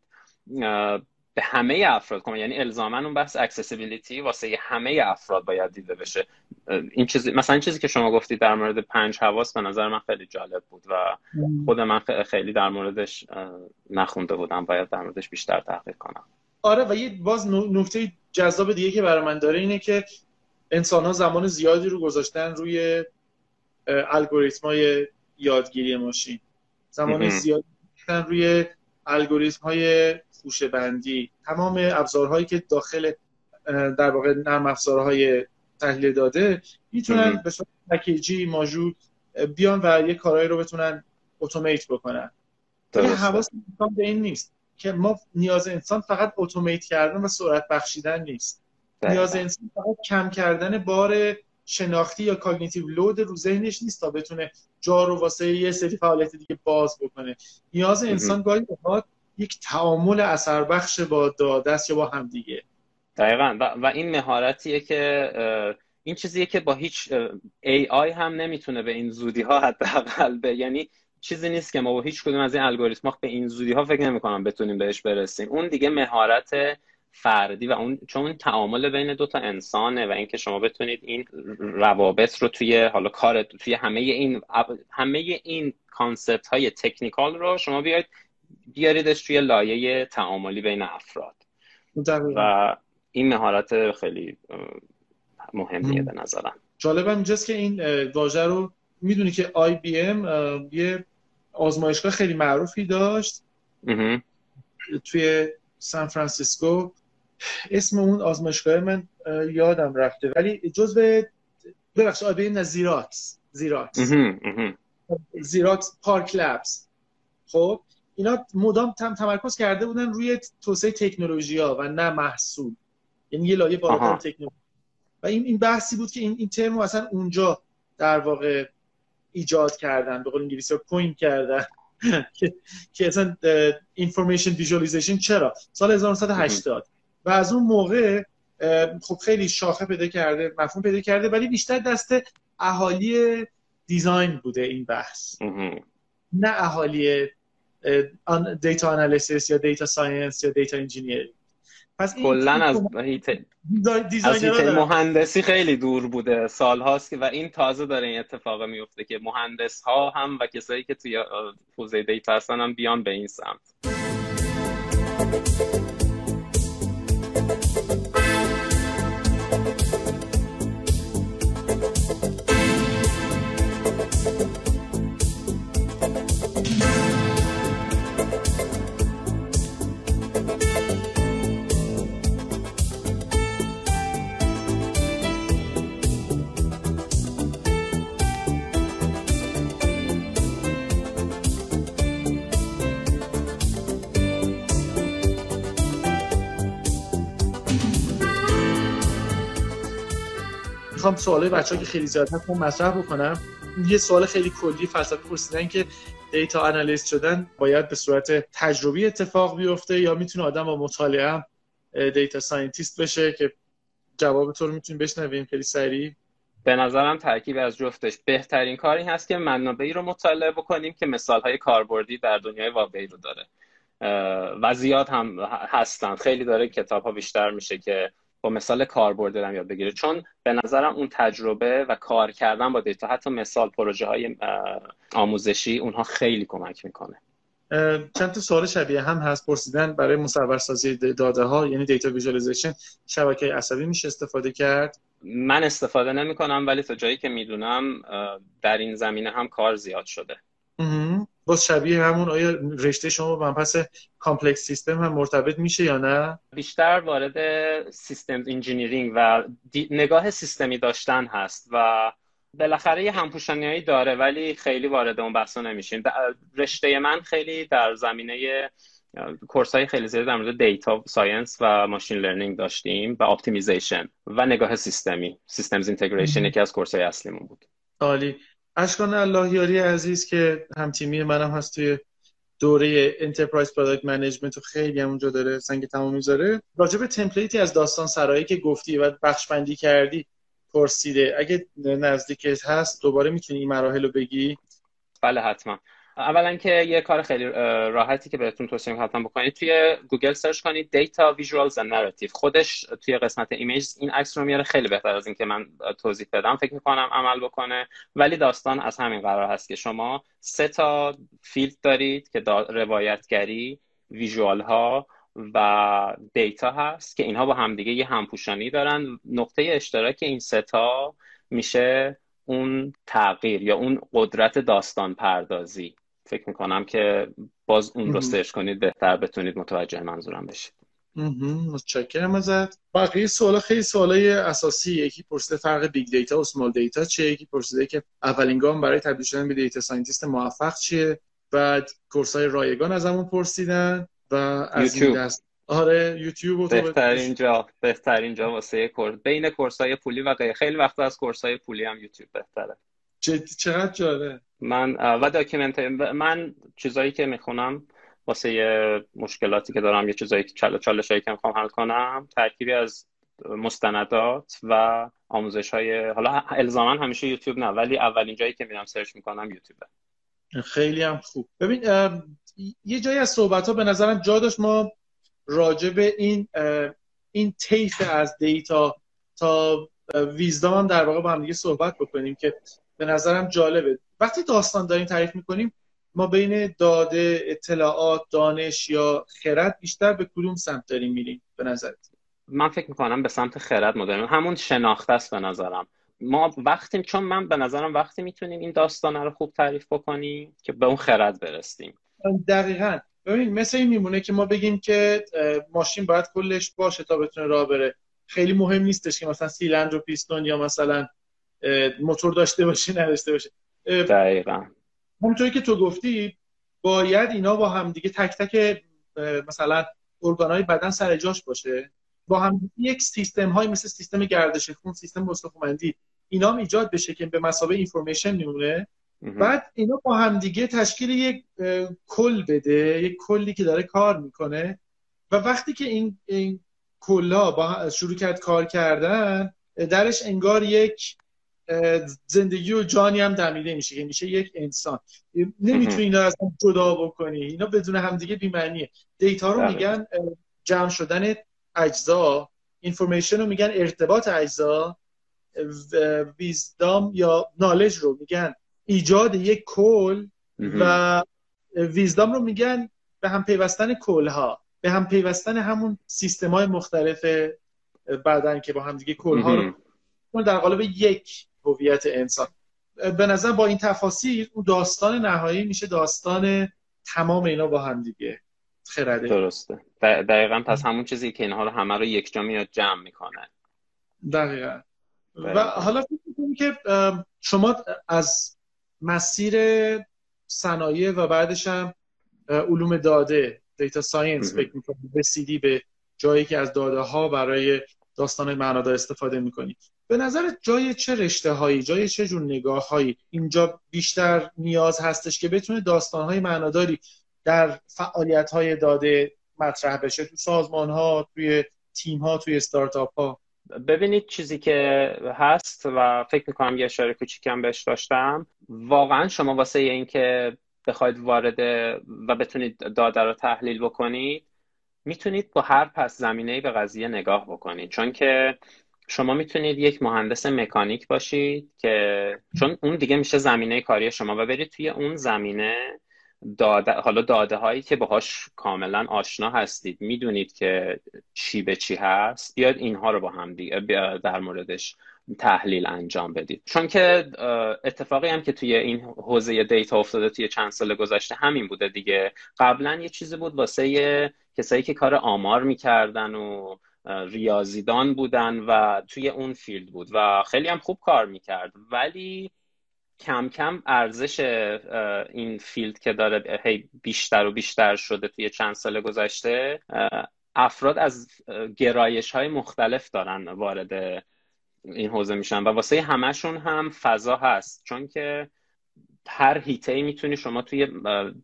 به همه افراد کنه یعنی الزاما اون بحث اکسسیبیلیتی واسه همه افراد باید دیده بشه. این چیزی مثلا این چیزی که شما گفتید در مورد پنج حواس به نظر من خیلی جالب بود و خود من خیلی در موردش نخونده بودم. باید در موردش بیشتر تحقیق کنم. آره و یه باز نکته جذاب دیگه که برای من داره اینه که انسان ها زمان زیادی رو گذاشتن روی الگوریتم های یادگیری ماشین. زمان زیادی روی الگوریتم های خوشه بندی تمام ابزارهایی که داخل در واقع نرم افزارهای تحلیل داده می‌تونن به صورت پکیجی ماژول بیان و یه کارهایی رو بتونن automate بکنن. حواس به این نیست. که ما نیاز انسان فقط automate کردن و سرعت بخشیدن نیست. نیاز انسان فقط کم کردن بار شناختی یا cognitive load رو ذهنش نیست تا بتونه جا رو واسه یه سری فعالیت دیگه باز بکنه. نیاز انسان گاهی بخواد یک تعامل اثر بخش با داده است یا با همدیگه دقیقا. و, و این مهارتیه که این چیزیه که با هیچ AI هم نمی‌تونه به این زودی ها حداقل به یعنی چیزی نیست که ما با هیچ کدوم از این الگوریتم به این زودی ها فکر نمی‌کنم بتونیم بهش برسیم. اون دیگه مهارت فردی و اون چون تعامل بین دو تا انسانه و اینکه شما بتونید این روابط رو توی حالا کار توی همه این همه این concept های technical رو شما بیاید بیاریدش توی لایه تعاملی بین افراد. و این مهارت خیلی مهمیه به نظرم. جالبم اینجاست که این واژه رو می‌دونی که IBM یه آزمایشگاه خیلی معروفی داشت. توی سان فرانسیسکو. اسم اون آزمایشگاه من یادم رفته. ولی جزو ببخشید IBM زیراکس زیراکس زیراکس پارک labs. خب اینا مدام تم تمرکز کرده بودن روی توسعه تکنولوژی ها و نه محصول. یعنی یه لایه بالاتر تکنولوژی و این این بحثی بود که این این ترم اصلا اونجا در واقع ایجاد کردن به قول انگلیسی ها coin کردن. <laughs> که اصلا information visualization چرا؟ سال 1980 و از اون موقع خب خیلی شاخه پیدا کرده مفهوم پیدا کرده ولی بیشتر دست اهالی design بوده این بحث. نه اهالی data analysis یا data science یا data engineering پس کلا از حیطه مهندسی خیلی دور بوده سال هاست که و این تازه داره این اتفاق میفته که مهندس ها هم و کسایی که توی حوزه data هستن هم بیان به این سمت. می‌خوام سوالای بچه ها که خیلی زیاد هست مطرح بکنم. یه سوال خیلی کلی فلسفی پرسیدن که data analyst شدن باید به صورت تجربی اتفاق بیفته یا می‌تونه آدم با مطالعه data scientist بشه که جواب تو رو می‌تونیم بشنویم؟ خیلی سریع. به نظرم ترکیب از جفتش. بهترین کاری هست که منابعی رو مطالعه بکنیم که مثال های کاربردی در دنیای واقعی رو داره. و زیاد هم هستن. خیلی داره کتاب ها بیشتر میشه که با مثال کاربرد داره یاد بگیره. چون به نظرم اون تجربه و کار کردن با data حتی مثال پروژه های آموزشی اونها خیلی کمک می‌کنه. چند تا سوال شبیه هم هست پرسیدن برای مصورسازی داده ها یعنی data visualization شبکه عصبی میشه استفاده کرد؟ من استفاده نمی کنم ولی تا جایی که می‌دونم در این زمینه هم کار زیاد شده. باز شبیه همون آیا رشته شما با پس complex system هم مرتبط میشه یا نه؟ بیشتر وارد system engineering و نگاه سیستمی داشتن هست و بالاخره یه همپوشانیهایی داره ولی خیلی وارد اون بحثا نمیشیم رشته من خیلی در زمینه course های خیلی زیاد در مورد data science و machine learning داشتیم و optimization و نگاه سیستمی systems integration یکی از course های اصلیمون بود. عالی. اشکان اللهیاری عزیز که هم تیمی منم هست توی دوره enterprise product management و خیلی همونجا داره سنگ تمام می‌ذاره. راجع به template ی از داستان سرایی که گفتی و بخش بندی کردی پرسیده. اگه نزدیکت هست دوباره می‌تونی این مراحل رو بگی؟ بله حتما. اولا که یه کار خیلی راحتی که بهتون توصیه می‌کنم بکنید. توی گوگل search کنید data visuals و narrative خودش توی قسمت image این عکس رو میاره. خیلی بهتر از اینکه من توضیح بدم. فکر می‌کنم عمل بکنه. ولی داستان از همین قرار هست که شما سه تا field دارید که روایتگری visual ها و data هست که اینها با همدیگه یه همپوشانی دارن. نقطه اشتراک این سه تا میشه اون تغییر یا اون قدرت داستان پردازی فکر می‌کنم که باز اون رو search کنید بهتر بتونید متوجه منظورم بشید. متشکرم ازت. بقیه سوال خیلی سوالای اساسی. یکی پرسیده فرق big data و small data چیه؟ یکی پرسیده که اولین گام برای تبدیل شدن به data scientist موفق چیه؟ بعد course های رایگان از همون پرسیدن و از یوتیوب. این دست آره یوتیوب بهترین جا بهترین جا واسه course. بین course های پولی و غیر. خیلی وقت از course های پولی هم یوتیوب بهتره. چقدر جالب من و document من چیزایی که می‌خونم واسه یه مشکلاتی که دارم یه چیزایی که چال چالشایی که می‌خوام حل کنم ترکیبی از مستندات و آموزش های حالا الزاما همیشه یوتیوب نه ولی اولین جایی که میرم search می‌کنم یوتیوبه. خیلی هم خوب. ببین یه جایی از صحبت ها به نظرم جا داشت. ما راجع به این این طیف از دیتا تا ویزدام هم در واقع با هم دیگه صحبت بکنیم که به نظرم جالبه. وقتی داستان داریم تعریف می‌کنیم ما بین داده اطلاعات دانش یا خرد بیشتر به کدوم سمت داریم میریم به نظرت؟ من فکر می‌کنم به سمت خرد مدرن. همون شناخته است به نظرم. ما وقتی چون من به نظرم وقتی می‌تونیم این داستان رو خوب تعریف بکنیم که به اون خرد برسیم. دقیقا. ببین مثل این میمونه که ما بگیم که ماشین باید کلش باشه تا بتونه راه بره. خیلی مهم نیستش که مثلا سیلندر و پیستون یا مثلا موتور داشته باشه نداشته باشه. دقیقا. همونطوری که تو گفتی باید اینا با هم دیگه تک تک مثلا ارگانهای بدن سر جاش باشه. با هم یک سیستم های مثل سیستم گردش خون سیستم استخوانمندی اینا هم ایجاد بشه که به مسابقه اینفورمیشن میمونه. بعد اینا با هم دیگه تشکیل یک کل بده یک کلی که داره کار می‌کنه. و وقتی که این این کلا با شروع کرد کار کردن درش انگار یک زندگی و جانی هم دمیده میشه که میشه یک انسان. نمی‌تونی اینا از هم جدا بکنی. اینا بدون همدیگه بیمعنیه. دیتا رو میگن جمع شدن اجزا. اینفورمیشن رو میگن ارتباط اجزا. ویزدام یا نالج رو میگن. ایجاد یک کل و ویزدام رو میگن به هم پیوستن کل ها به هم پیوستن همون سیستم های مختلف بدن که با هم دیگه کل ها رو در قالب یک هویت انسان. به نظر با این تفاصیل اون داستان نهایی میشه داستان تمام اینا با هم دیگه خرده. درسته. دقیقا پس همون چیزی که اینها رو همه رو یک جا میاد جمع می‌کنه. دقیقا. و حالا فکر که شما از مسیر صنایع و بعدش هم علوم داده data science فکر می‌کنید رسیدی به جایی که از داده ها برای داستان معنادار استفاده می‌کنی. به نظر جای چه رشته هایی جای چه جور نگاه هایی اینجا بیشتر نیاز هستش که بتونه داستان های معناداری در فعالیت های داده مطرح بشه. تو سازمان ها توی تیم ها توی استارتاپ ها ببینید چیزی که هست و فکر می‌کنم یه اشاره کوچیکم بهش داشتم. واقعا شما واسه اینکه بخواید وارد و بتونید داده رو تحلیل بکنید می‌تونید با هر پس زمینه به قضیه نگاه بکنید. چون که شما می‌تونید یک مهندس مکانیک باشید که چون اون دیگه میشه زمینه کاری شما و برید توی اون زمینه داده حالا داده هایی که باهاش کاملا آشنا هستید. می‌دونید که چی به چی هست. بیاید اینها رو با هم دیگه در موردش تحلیل انجام بدید. چون که اتفاقی هم که توی این حوزه data افتاده توی چند سال گذشته همین بوده دیگه. قبلا یه چیزی بود واسه کسایی که کار آمار می‌کردن و ریاضیدان بودن و توی اون field بود و خیلی هم خوب کار می‌کرد. ولی کم کم ارزش این field که داره هی بیشتر و بیشتر شده توی چند سال گذشته افراد از گرایش های مختلف دارن وارد این حوزه میشن. و واسه همشون هم فضا هست. چون که هر حیطه می‌تونی شما توی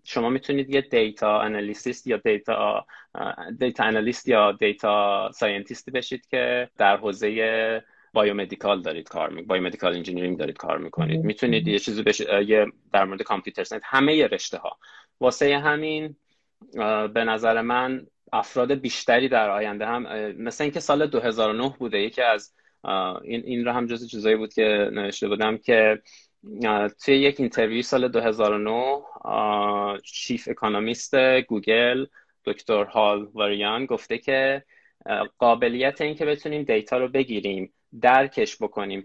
شما می‌تونید یه data analyst یا data data analyst یا data scientist ی بشید که در حوزه biomedical دارید کار می biomedical engineering دارید کار می‌کنید. می‌تونید یه چیزی بش... یه در مورد computer science همه رشته ها واسه همین به نظر من افراد بیشتری در آینده هم مثل اینکه سال 2009 بوده یکی از این این رو هم جز چیزایی بود که نوشته بودم که توی یک interview سال 2009 chief economist گوگل دکتر هال واریان گفته که قابلیت این که بتونیم data رو بگیریم درکش بکنیم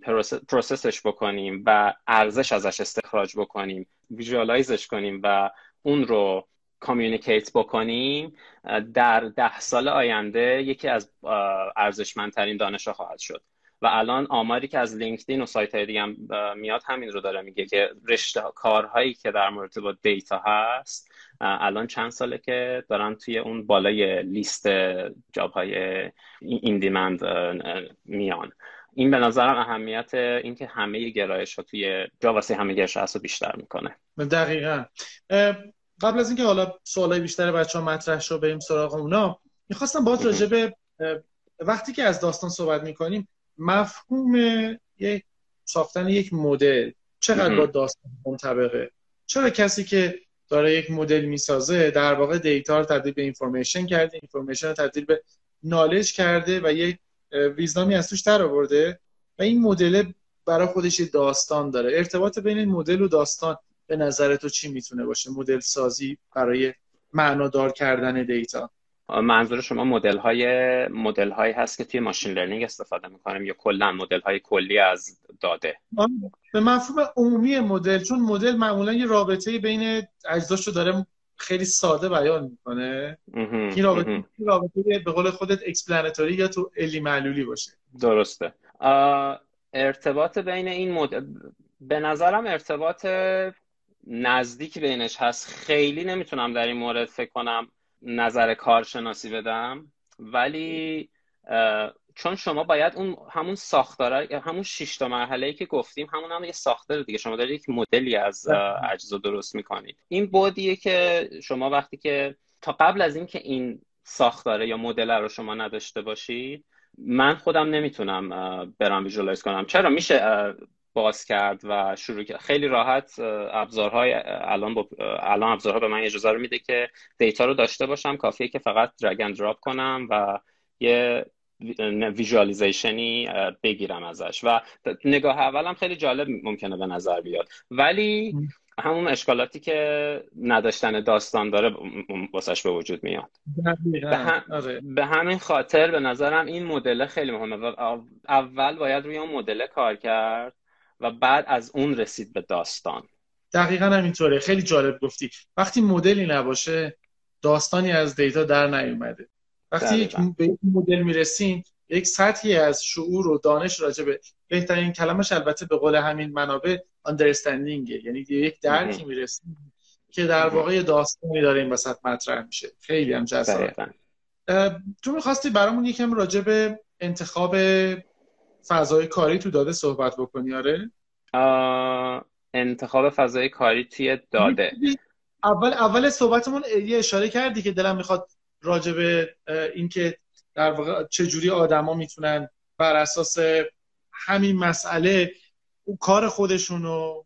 process ش بکنیم و ارزش ازش استخراج بکنیم visualize ش کنیم و اون رو communicate بکنیم در ده سال آینده یکی از ارزشمندترین دانش خواهد شد. و الان آماری که از لینکدین و سایت های دیگه میاد همین رو داره میگه که رشته کارهایی که در مورد با data هست الان چند ساله که دارن توی اون بالای لیست جاب های این دیمند میان. این به نظرم اهمیت اینکه همه گرایش ها توی جاواسی همه گرایش رو بیشتر می‌کنه. دقیقا. قبل از اینکه حالا سوالای بیشتر بچه ها مطرح شو بریم سراغ اونا می‌خواستم باید راجع به وقتی که از داستان صحبت می‌کنیم مفهوم یک ساختن یک مدل چقدر با داستان منطبقه؟ چرا کسی که داره یک مدل می‌سازه در واقع data رو تبدیل به information کرده information رو تبدیل به knowledge کرده و یک wisdom ی از توش در آورده و این مدل برای خودش داستان داره. ارتباط بین این مدل و داستان به نظر تو چی می‌تونه باشه؟ مدل سازی برای معنادار کردن data. منظور شما مدل های مدل هایی هست که توی machine learning استفاده می‌کنیم یا کلا مدل های کلی از داده؟ به مفهوم عمومی مدل چون مدل معمولا یه رابطه بین اجزاشو داره خیلی ساده بیان می‌کنه. این رابطه رابطه به قول خودت explanatory یا تو علی معلولی باشه؟ درسته. ارتباط بین این مدل به نظرم ارتباط نزدیک بینش هست. خیلی نمی‌تونم در این مورد فکر کنم نظر کارشناسی بدم. ولی چون شما باید اون همون ساختار همون شش تا مرحله که گفتیم همون هم یه ساختار دیگه. شما دارید یک مدلی از اجزا درست می‌کنید. این بودیه که شما وقتی که تا قبل از اینکه این ساختاره یا مدل رو شما نداشته باشید من خودم نمی‌تونم برام ویژوالایز کنم. چرا؟ میشه باز کرد و شروع کرد. خیلی راحت ابزارهای الان با... الان ابزارها به من اجازه رو میده که data رو داشته باشم. کافیه که فقط drag drop کنم و یه visualization ی بگیرم ازش. و نگاه اولم خیلی جالب ممکنه به نظر بیاد. ولی همون اشکالاتی که نداشتن داستان داره واسش به وجود میاد. به, آره. به, همین خاطر به نظرم این مدل خیلی مهمه. و اول باید روی اون مدل کار کرد و بعد از اون رسید به داستان. دقیقا همینطوره. خیلی جالب گفتی. وقتی مدلی نباشه داستانی از دیتا در نیومده. وقتی یک به یک مدل می‌رسیم یک سطحی از شعور و دانش راجع به بهترین کلمش البته به قول همین منابع understanding یعنی یک درکی می‌رسیم که در واقع داستانی داره این وسط مطرح میشه. خیلی هم جذاب تو می‌خواستی برامون یکم راجع به انتخاب فضای کاری تو داده صحبت بکنی آره؟ انتخاب فضای کاری توی داده. اول اول صحبتمون یه اشاره کردی که دلم می‌خواد راجع به اینکه در واقع چجوری آدما می‌تونن بر اساس همین مسئله اون کار خودشون و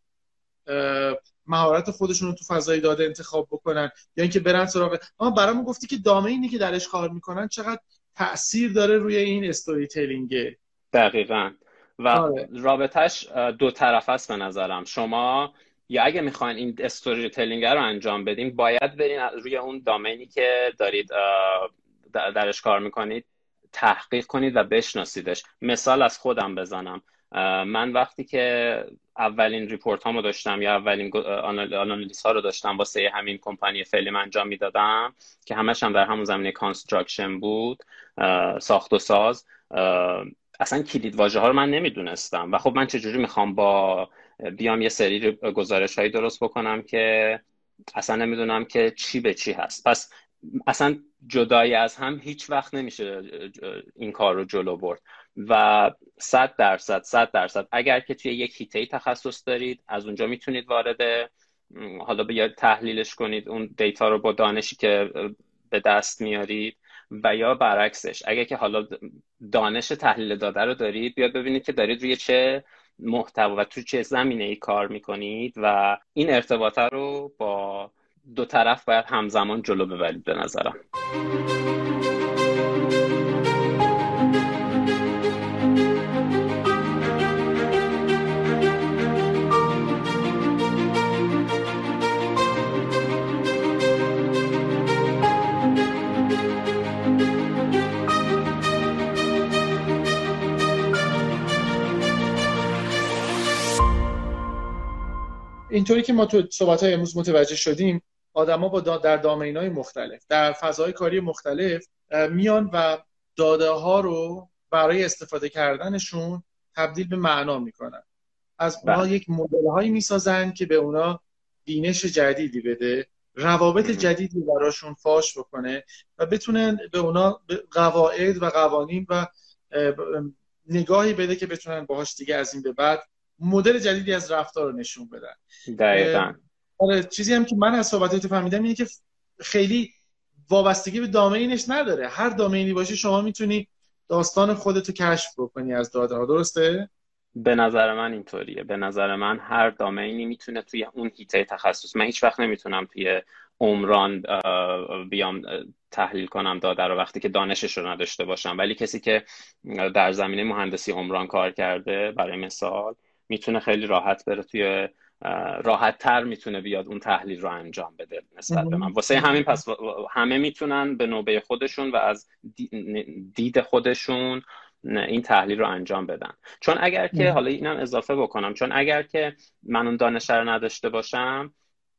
مهارت خودشون رو تو فضای داده انتخاب بکنن یا اینکه برن سراغ. اما برامون گفتی که دامینی که درش کار می‌کنن چقدر تاثیر داره روی این storytelling ه دقیقا. و آره. رابطش دو طرف است به نظرم. شما یا اگه می‌خواین این storytelling رو انجام بدین باید برین روی اون domain ی که دارید درش کار می‌کنید تحقیق کنید و بشناسیدش. مثال از خودم بزنم. من وقتی که اولین report هامو داشتم یا اولین آنالیز ها رو داشتم واسه همین کمپانی فعلیم انجام می‌دادم که همش هم در همون زمینه construction بود ساخت و ساز. اصلا کلید واژه ها رو من نمی‌دونستم. و خب من چجوری می‌خوام با بیام یه سری گزارش هایی درست بکنم که اصلا نمی‌دونم که چی به چی هست. پس اصلا جدایی از هم هیچ وقت نمیشه این کار رو جلو برد. و صد درصد صد درصد. اگر که توی یک حیطه تخصص دارید از اونجا می‌تونید وارد حالا بیاید تحلیلش کنید اون دیتا رو با دانشی که به دست میارید و یا برعکسش. اگر که حالا دانش تحلیل داده رو دارید بیاد ببینید که دارید روی چه محتوا و تو چه زمینه ای کار می‌کنید و این ارتباطه رو با دو طرف باید همزمان جلو ببرید به نظرم. اینطوری که ما تو صحبت های امروز متوجه شدیم آدما با در دامین های مختلف در فضای کاری مختلف میان و داده ها رو برای استفاده کردنشون تبدیل به معنا می‌کنن از اونها بله. یک مدل هایی می‌سازن که به اونا بینش جدیدی بده روابط جدیدی براشون فاش بکنه و بتونن به اونا قواعد و قوانین و نگاهی بده که بتونن باهاش دیگه از این به بعد مدل جدیدی از رفتار رو نشون بدن. دقیقا. آره چیزی هم که من از صحبتات فهمیدم اینه که خیلی وابستگی به دامینش نداره. هر دامینی باشه شما می‌تونی داستان خودتو کشف بکنی از داده ها. درسته؟ به نظر من اینطوریه. به نظر من هر دامینی می‌تونه توی اون هیته تخصص. من هیچ وقت نمی‌تونم توی عمران بیام تحلیل کنم داده رو وقتی که دانشش رو نداشته باشم. ولی کسی که در زمینه مهندسی عمران کار کرده برای مثال می‌تونه خیلی راحت بره توی راحت تر می‌تونه بیاد اون تحلیل رو انجام بده نسبت به من. واسه همین پس همه می‌تونن به نوبه خودشون و از دید خودشون این تحلیل رو انجام بدن. چون اگر که حالا اینم اضافه بکنم چون اگر که من اون دانش رو نداشته باشم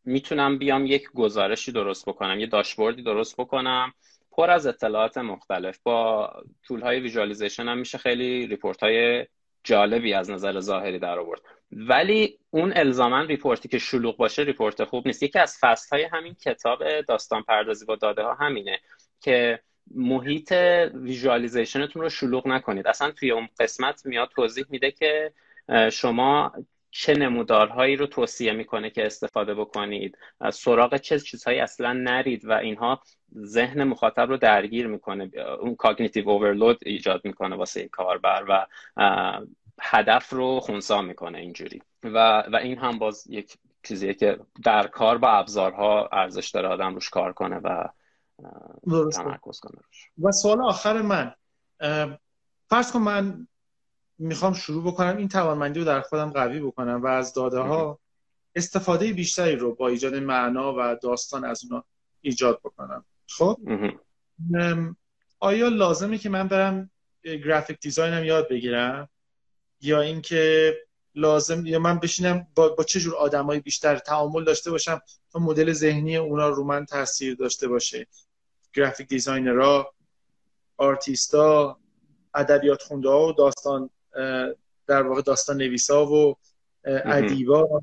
می‌تونم بیام یک گزارشی درست بکنم یه داشبوردی درست بکنم پر از اطلاعات مختلف. با tool های visualization هم میشه خیلی report های جالبی از نظر ظاهری در آورد. ولی اون الزاما report ی که شلوغ باشه report خوب نیست. یکی از فصل های همین کتاب داستان پردازی با داده ها همینه که محیط visualization تون رو شلوغ نکنید. اصلا توی اون قسمت میاد توضیح میده که شما چه نمودارهایی رو توصیه می‌کنه که استفاده بکنید؟ سراغ چه چیزهایی اصلا نرید و اینها ذهن مخاطب رو درگیر می‌کنه. اون کاگنیتیو اوورلود ایجاد می‌کنه واسه کاربر و هدف رو خونسا می‌کنه اینجوری. و, و این هم باز یک چیزیه که در کار با ابزارها ارزش داره آدم روش کار کنه و تمرکز کنه روش. و سوال آخر من فرض کن من می‌خوام شروع بکنم این توانمندی رو در خودم قوی بکنم و از داده ها استفاده بیشتری رو با ایجاد معنا و داستان از اونا ایجاد بکنم. خب؟ آیا لازمه که من برم گرافیک دیزاینم یاد بگیرم؟ یا اینکه لازم یا من بشینم با, با چه جور آدمای بیشتر تعامل داشته باشم تا مدل ذهنی اونا رو من تاثیر داشته باشه؟ گرافیک دیزاینرها آرتیستا ادبیات خونده ها و داستان در واقع داستان نویسا و ادیبا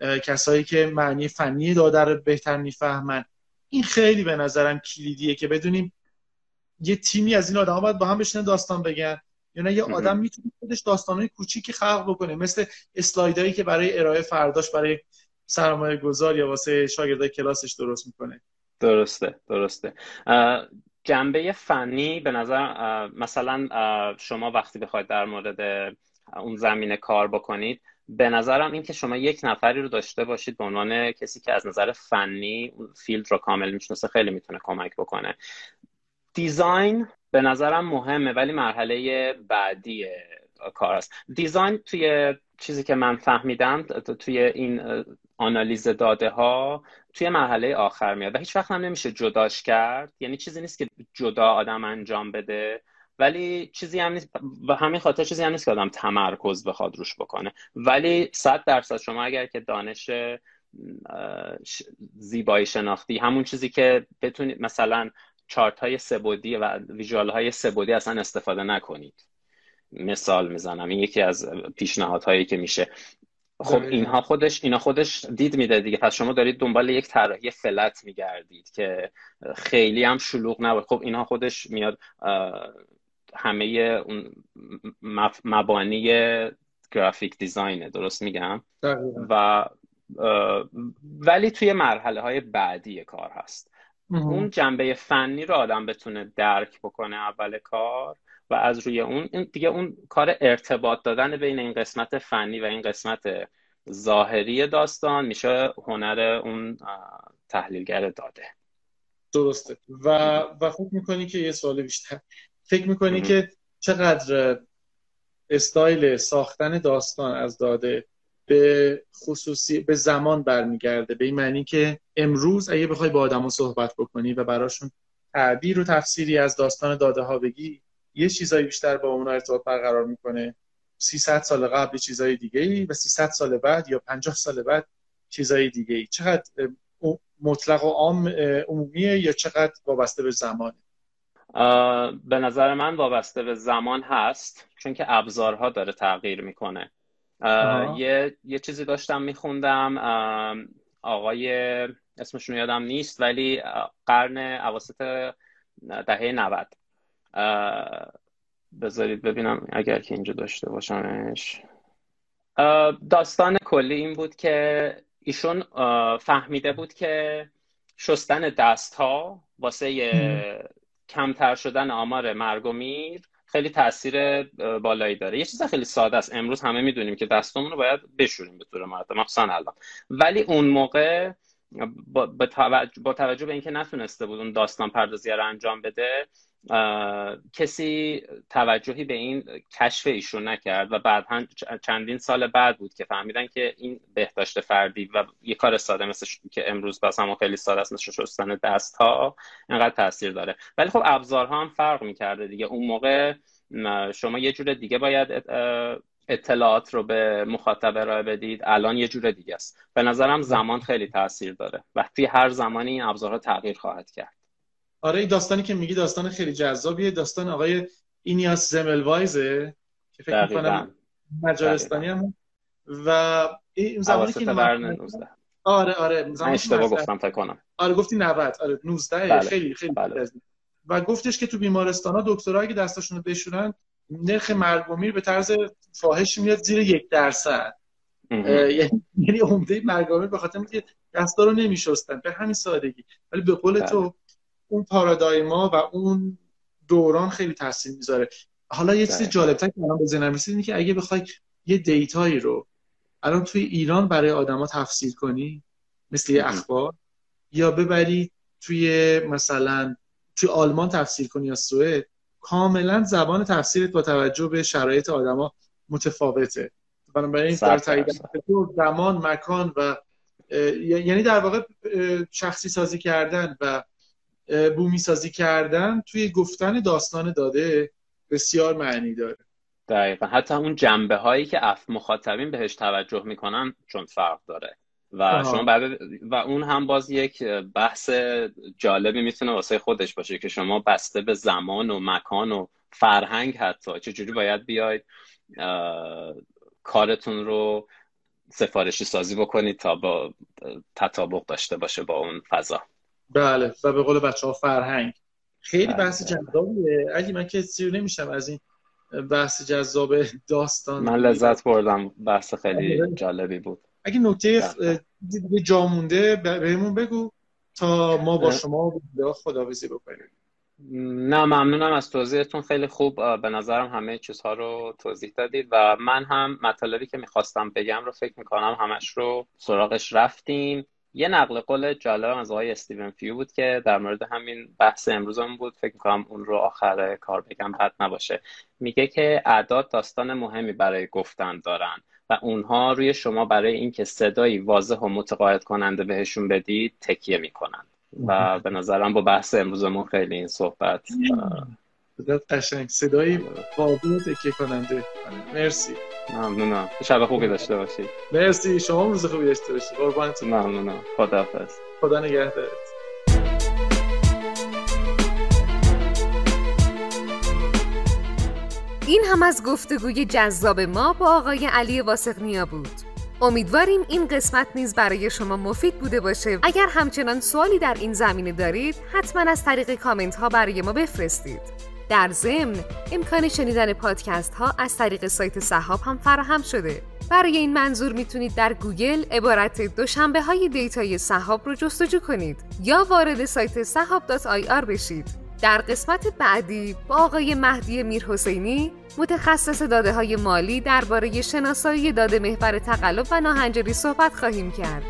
کسایی که معنی فنی داده رو بهتر می‌فهمن. این خیلی به نظرم کلیدیه که بدونیم یه تیمی از این آدم باید با هم بشینن داستان بگن. یا نه یه آدم می‌تونه خودش داستانهای کوچیکی خلق بکنه. مثل اسلایدایی که برای ارائه فرداش برای سرمایه گذار یا واسه شاگردای کلاسش درست می‌کنه. درسته درسته. جنبه فنی به نظر مثلا شما وقتی بخواید در مورد اون زمینه کار بکنید به نظرم این که شما یک نفری رو داشته باشید به عنوان کسی که از نظر فنی field رو کامل می‌شناسه خیلی می‌تونه کمک بکنه. design به نظرم مهمه ولی مرحله بعدی کار است. design توی چیزی که من فهمیدم توی این آنالیز داده ها توی مرحله آخر میاد و هیچ وقت هم نمیشه جداش کرد. یعنی چیزی نیست که جدا آدم انجام بده ولی چیزی هم نیست و همین خاطر چیزی هم نیست که آدم تمرکز بخواد روش بکنه. ولی صد درصد شما اگر که دانش زیبایی شناختی همون چیزی که بتونید مثلا چارت های سبودی و ویژوال های سبودی اصلا استفاده نکنید. مثال می‌زنم این یکی از پیشنهادهایی که میشه. خب اینها خودش اینا خودش دید میده دیگه. پس شما دارید دنبال یک طراحی فلت میگردید که خیلی هم شلوغ نبود خب اینها خودش میاد همه اون مبانی گرافیک دیزاینه درست میگم؟ و ولی توی مرحله های بعدی کار هست. اون جنبه فنی رو آدم بتونه درک بکنه اول کار و از روی اون دیگه اون کار ارتباط دادن بین این قسمت فنی و این قسمت ظاهری داستان میشه هنر اون تحلیلگر داده. درسته. و و فکر می‌کنی که یه سوال بیشتر. فکر می‌کنی که چقدر استایل ساختن داستان از داده به خصوصی به زمان برمیگرده؟ به این معنی که امروز اگه بخوای با آدما صحبت بکنی و براشون تعبیر و تفسیری از داستان داده ها بگی یه چیزایی بیشتر با اون ارتباط برقرار می‌کنه. 300 سال قبل چیزای دیگه ای و 300 سال بعد یا 50 سال بعد چیزای دیگه ای چقدر مطلق و عام عمومیه یا چقدر وابسته به زمانه به نظر من وابسته به زمان هست چون که ابزارها داره تغییر می‌کنه. یه،, یه چیزی داشتم میخوندم آقای اسمشون یادم نیست ولی قرن عواسط دهه 90 بذارید ببینم اگر که اینجا داشته باشمش. داستان کلی این بود که ایشون فهمیده بود که شستن دست ها واسه کمتر شدن آمار مرگ و میر خیلی تاثیر بالایی داره. یه چیز خیلی ساده است. امروز همه می‌دونیم که دستمون رو باید بشوریم به طور مرتب مخصوصا الان. ولی اون موقع با, توجه, با توجه به اینکه نتونسته بود اون داستان پردازی رو انجام بده کسی توجهی به این کشف ایشون نکرد و بعد چندین سال بعد بود که فهمیدن که این بهداشت فردی و یه کار ساده مثل که امروز بس هم خیلی ساده است مثل شستن دست ها اینقدر تاثیر داره. ولی خب ابزارها هم فرق می‌کرده دیگه. اون موقع شما یه جور دیگه باید اطلاعات رو به مخاطب ارائه بدید. الان یه جور دیگه است. به نظرم زمان خیلی تاثیر داره. و توی هر زمانی این ابزارها تغییر خواهد کرد. آره این داستانی که میگی داستان خیلی جذابیه. داستان آقای اینیاس زملوایزه که فکر می‌کنم مجارستانی هم. و این زمانی که آره آره زمانی اشتباه گفتم فکر کنم. آره گفتی 90 آره 19 بله. خیلی خیلی بله. و گفتش که تو بیمارستان ها دکترها که دستاشون رو بشورن نرخ مرگ و میر به طرز فاحش میاد زیر یک درصد. یعنی یعنی عمده مرگ و میر به خاطر اینکه دستا رو نمیشستن. به همین سادگی. ولی به قول تو بله. اون پارادایما و اون دوران خیلی تاثیر می‌ذاره. حالا یه چیز جالبتر که الان به ذهنم رسید که اگه بخوای یه دیتایی رو الان توی ایران برای آدما تفسیر کنی مثل یه اخبار یا ببری توی مثلا توی آلمان تفسیر کنی یا سوئد کاملا زبان تفسیرت با توجه به شرایط آدما متفاوته. بنابراین در زمان مکان و یعنی در واقع شخصی سازی کردن و بومی سازی کردن توی گفتن داستان داده بسیار معنی داره. دقیقا. حتی اون جنبه هایی که اف مخاطبین بهش توجه می‌کنن چون فرق داره. و شما بعد و اون هم باز یک بحث جالبی می‌تونه واسه خودش باشه که شما بسته به زمان و مکان و فرهنگ حتی. چجوری باید بیاید کارتون رو سفارشی سازی بکنید تا با تطابق داشته باشه با اون فضا؟ بله و به قول بچه ها فرهنگ. خیلی بحث بله. جذابیه. علی من که سیر نمیشم از این بحث جذاب داستان. من لذت بردم. بحث خیلی آره. جالبی بود. اگه نکته دیگه جا مونده بهمون بگو تا ما با شما خداویزی بکنیم. نه ممنونم از توضیحتون. خیلی خوب. به نظرم همه چیزها رو توضیح دادید و من هم مطالبی که می‌خواستم بگم رو فکر می‌کنم همش رو سراغش رفتیم. یه نقل قول جالب از آقای استیون فیو بود که در مورد همین بحث امروزمون بود. فکر می‌کنم اون رو آخر کار بگم بد نباشه. میگه که اعداد داستان مهمی برای گفتن دارن و اونها روی شما برای اینکه صدایی واضح و متقاعد کننده بهشون بدید تکیه می‌کنن. و به نظرم با بحث امروزمون خیلی این صحبت قشنگ. صدایی واضح تکیه کننده. مرسی. ممنونم. شب خوبی داشته باشید مرسی. شما روز خوبی داشته باشید قربانتون. ممنونم. خداحافظ. خدا نگهدارت. این هم از گفتگوی جذاب ما با آقای علی واسقنیا بود. امیدواریم این قسمت نیز برای شما مفید بوده باشه. اگر همچنان سوالی در این زمینه دارید حتما از طریق کامنت ها برای ما بفرستید. در ضمن امکان شنیدن پادکست ها از طریق سایت صحاب هم فراهم شده برای این منظور می‌تونید در گوگل عبارت دوشنبه های دیتای صحاب رو جستجو کنید یا وارد سایت صحاب.ir بشید در قسمت بعدی با آقای مهدی میرحسینی متخصص داده های مالی درباره شناسایی داده محور تقلب و ناهنجاری صحبت خواهیم کرد.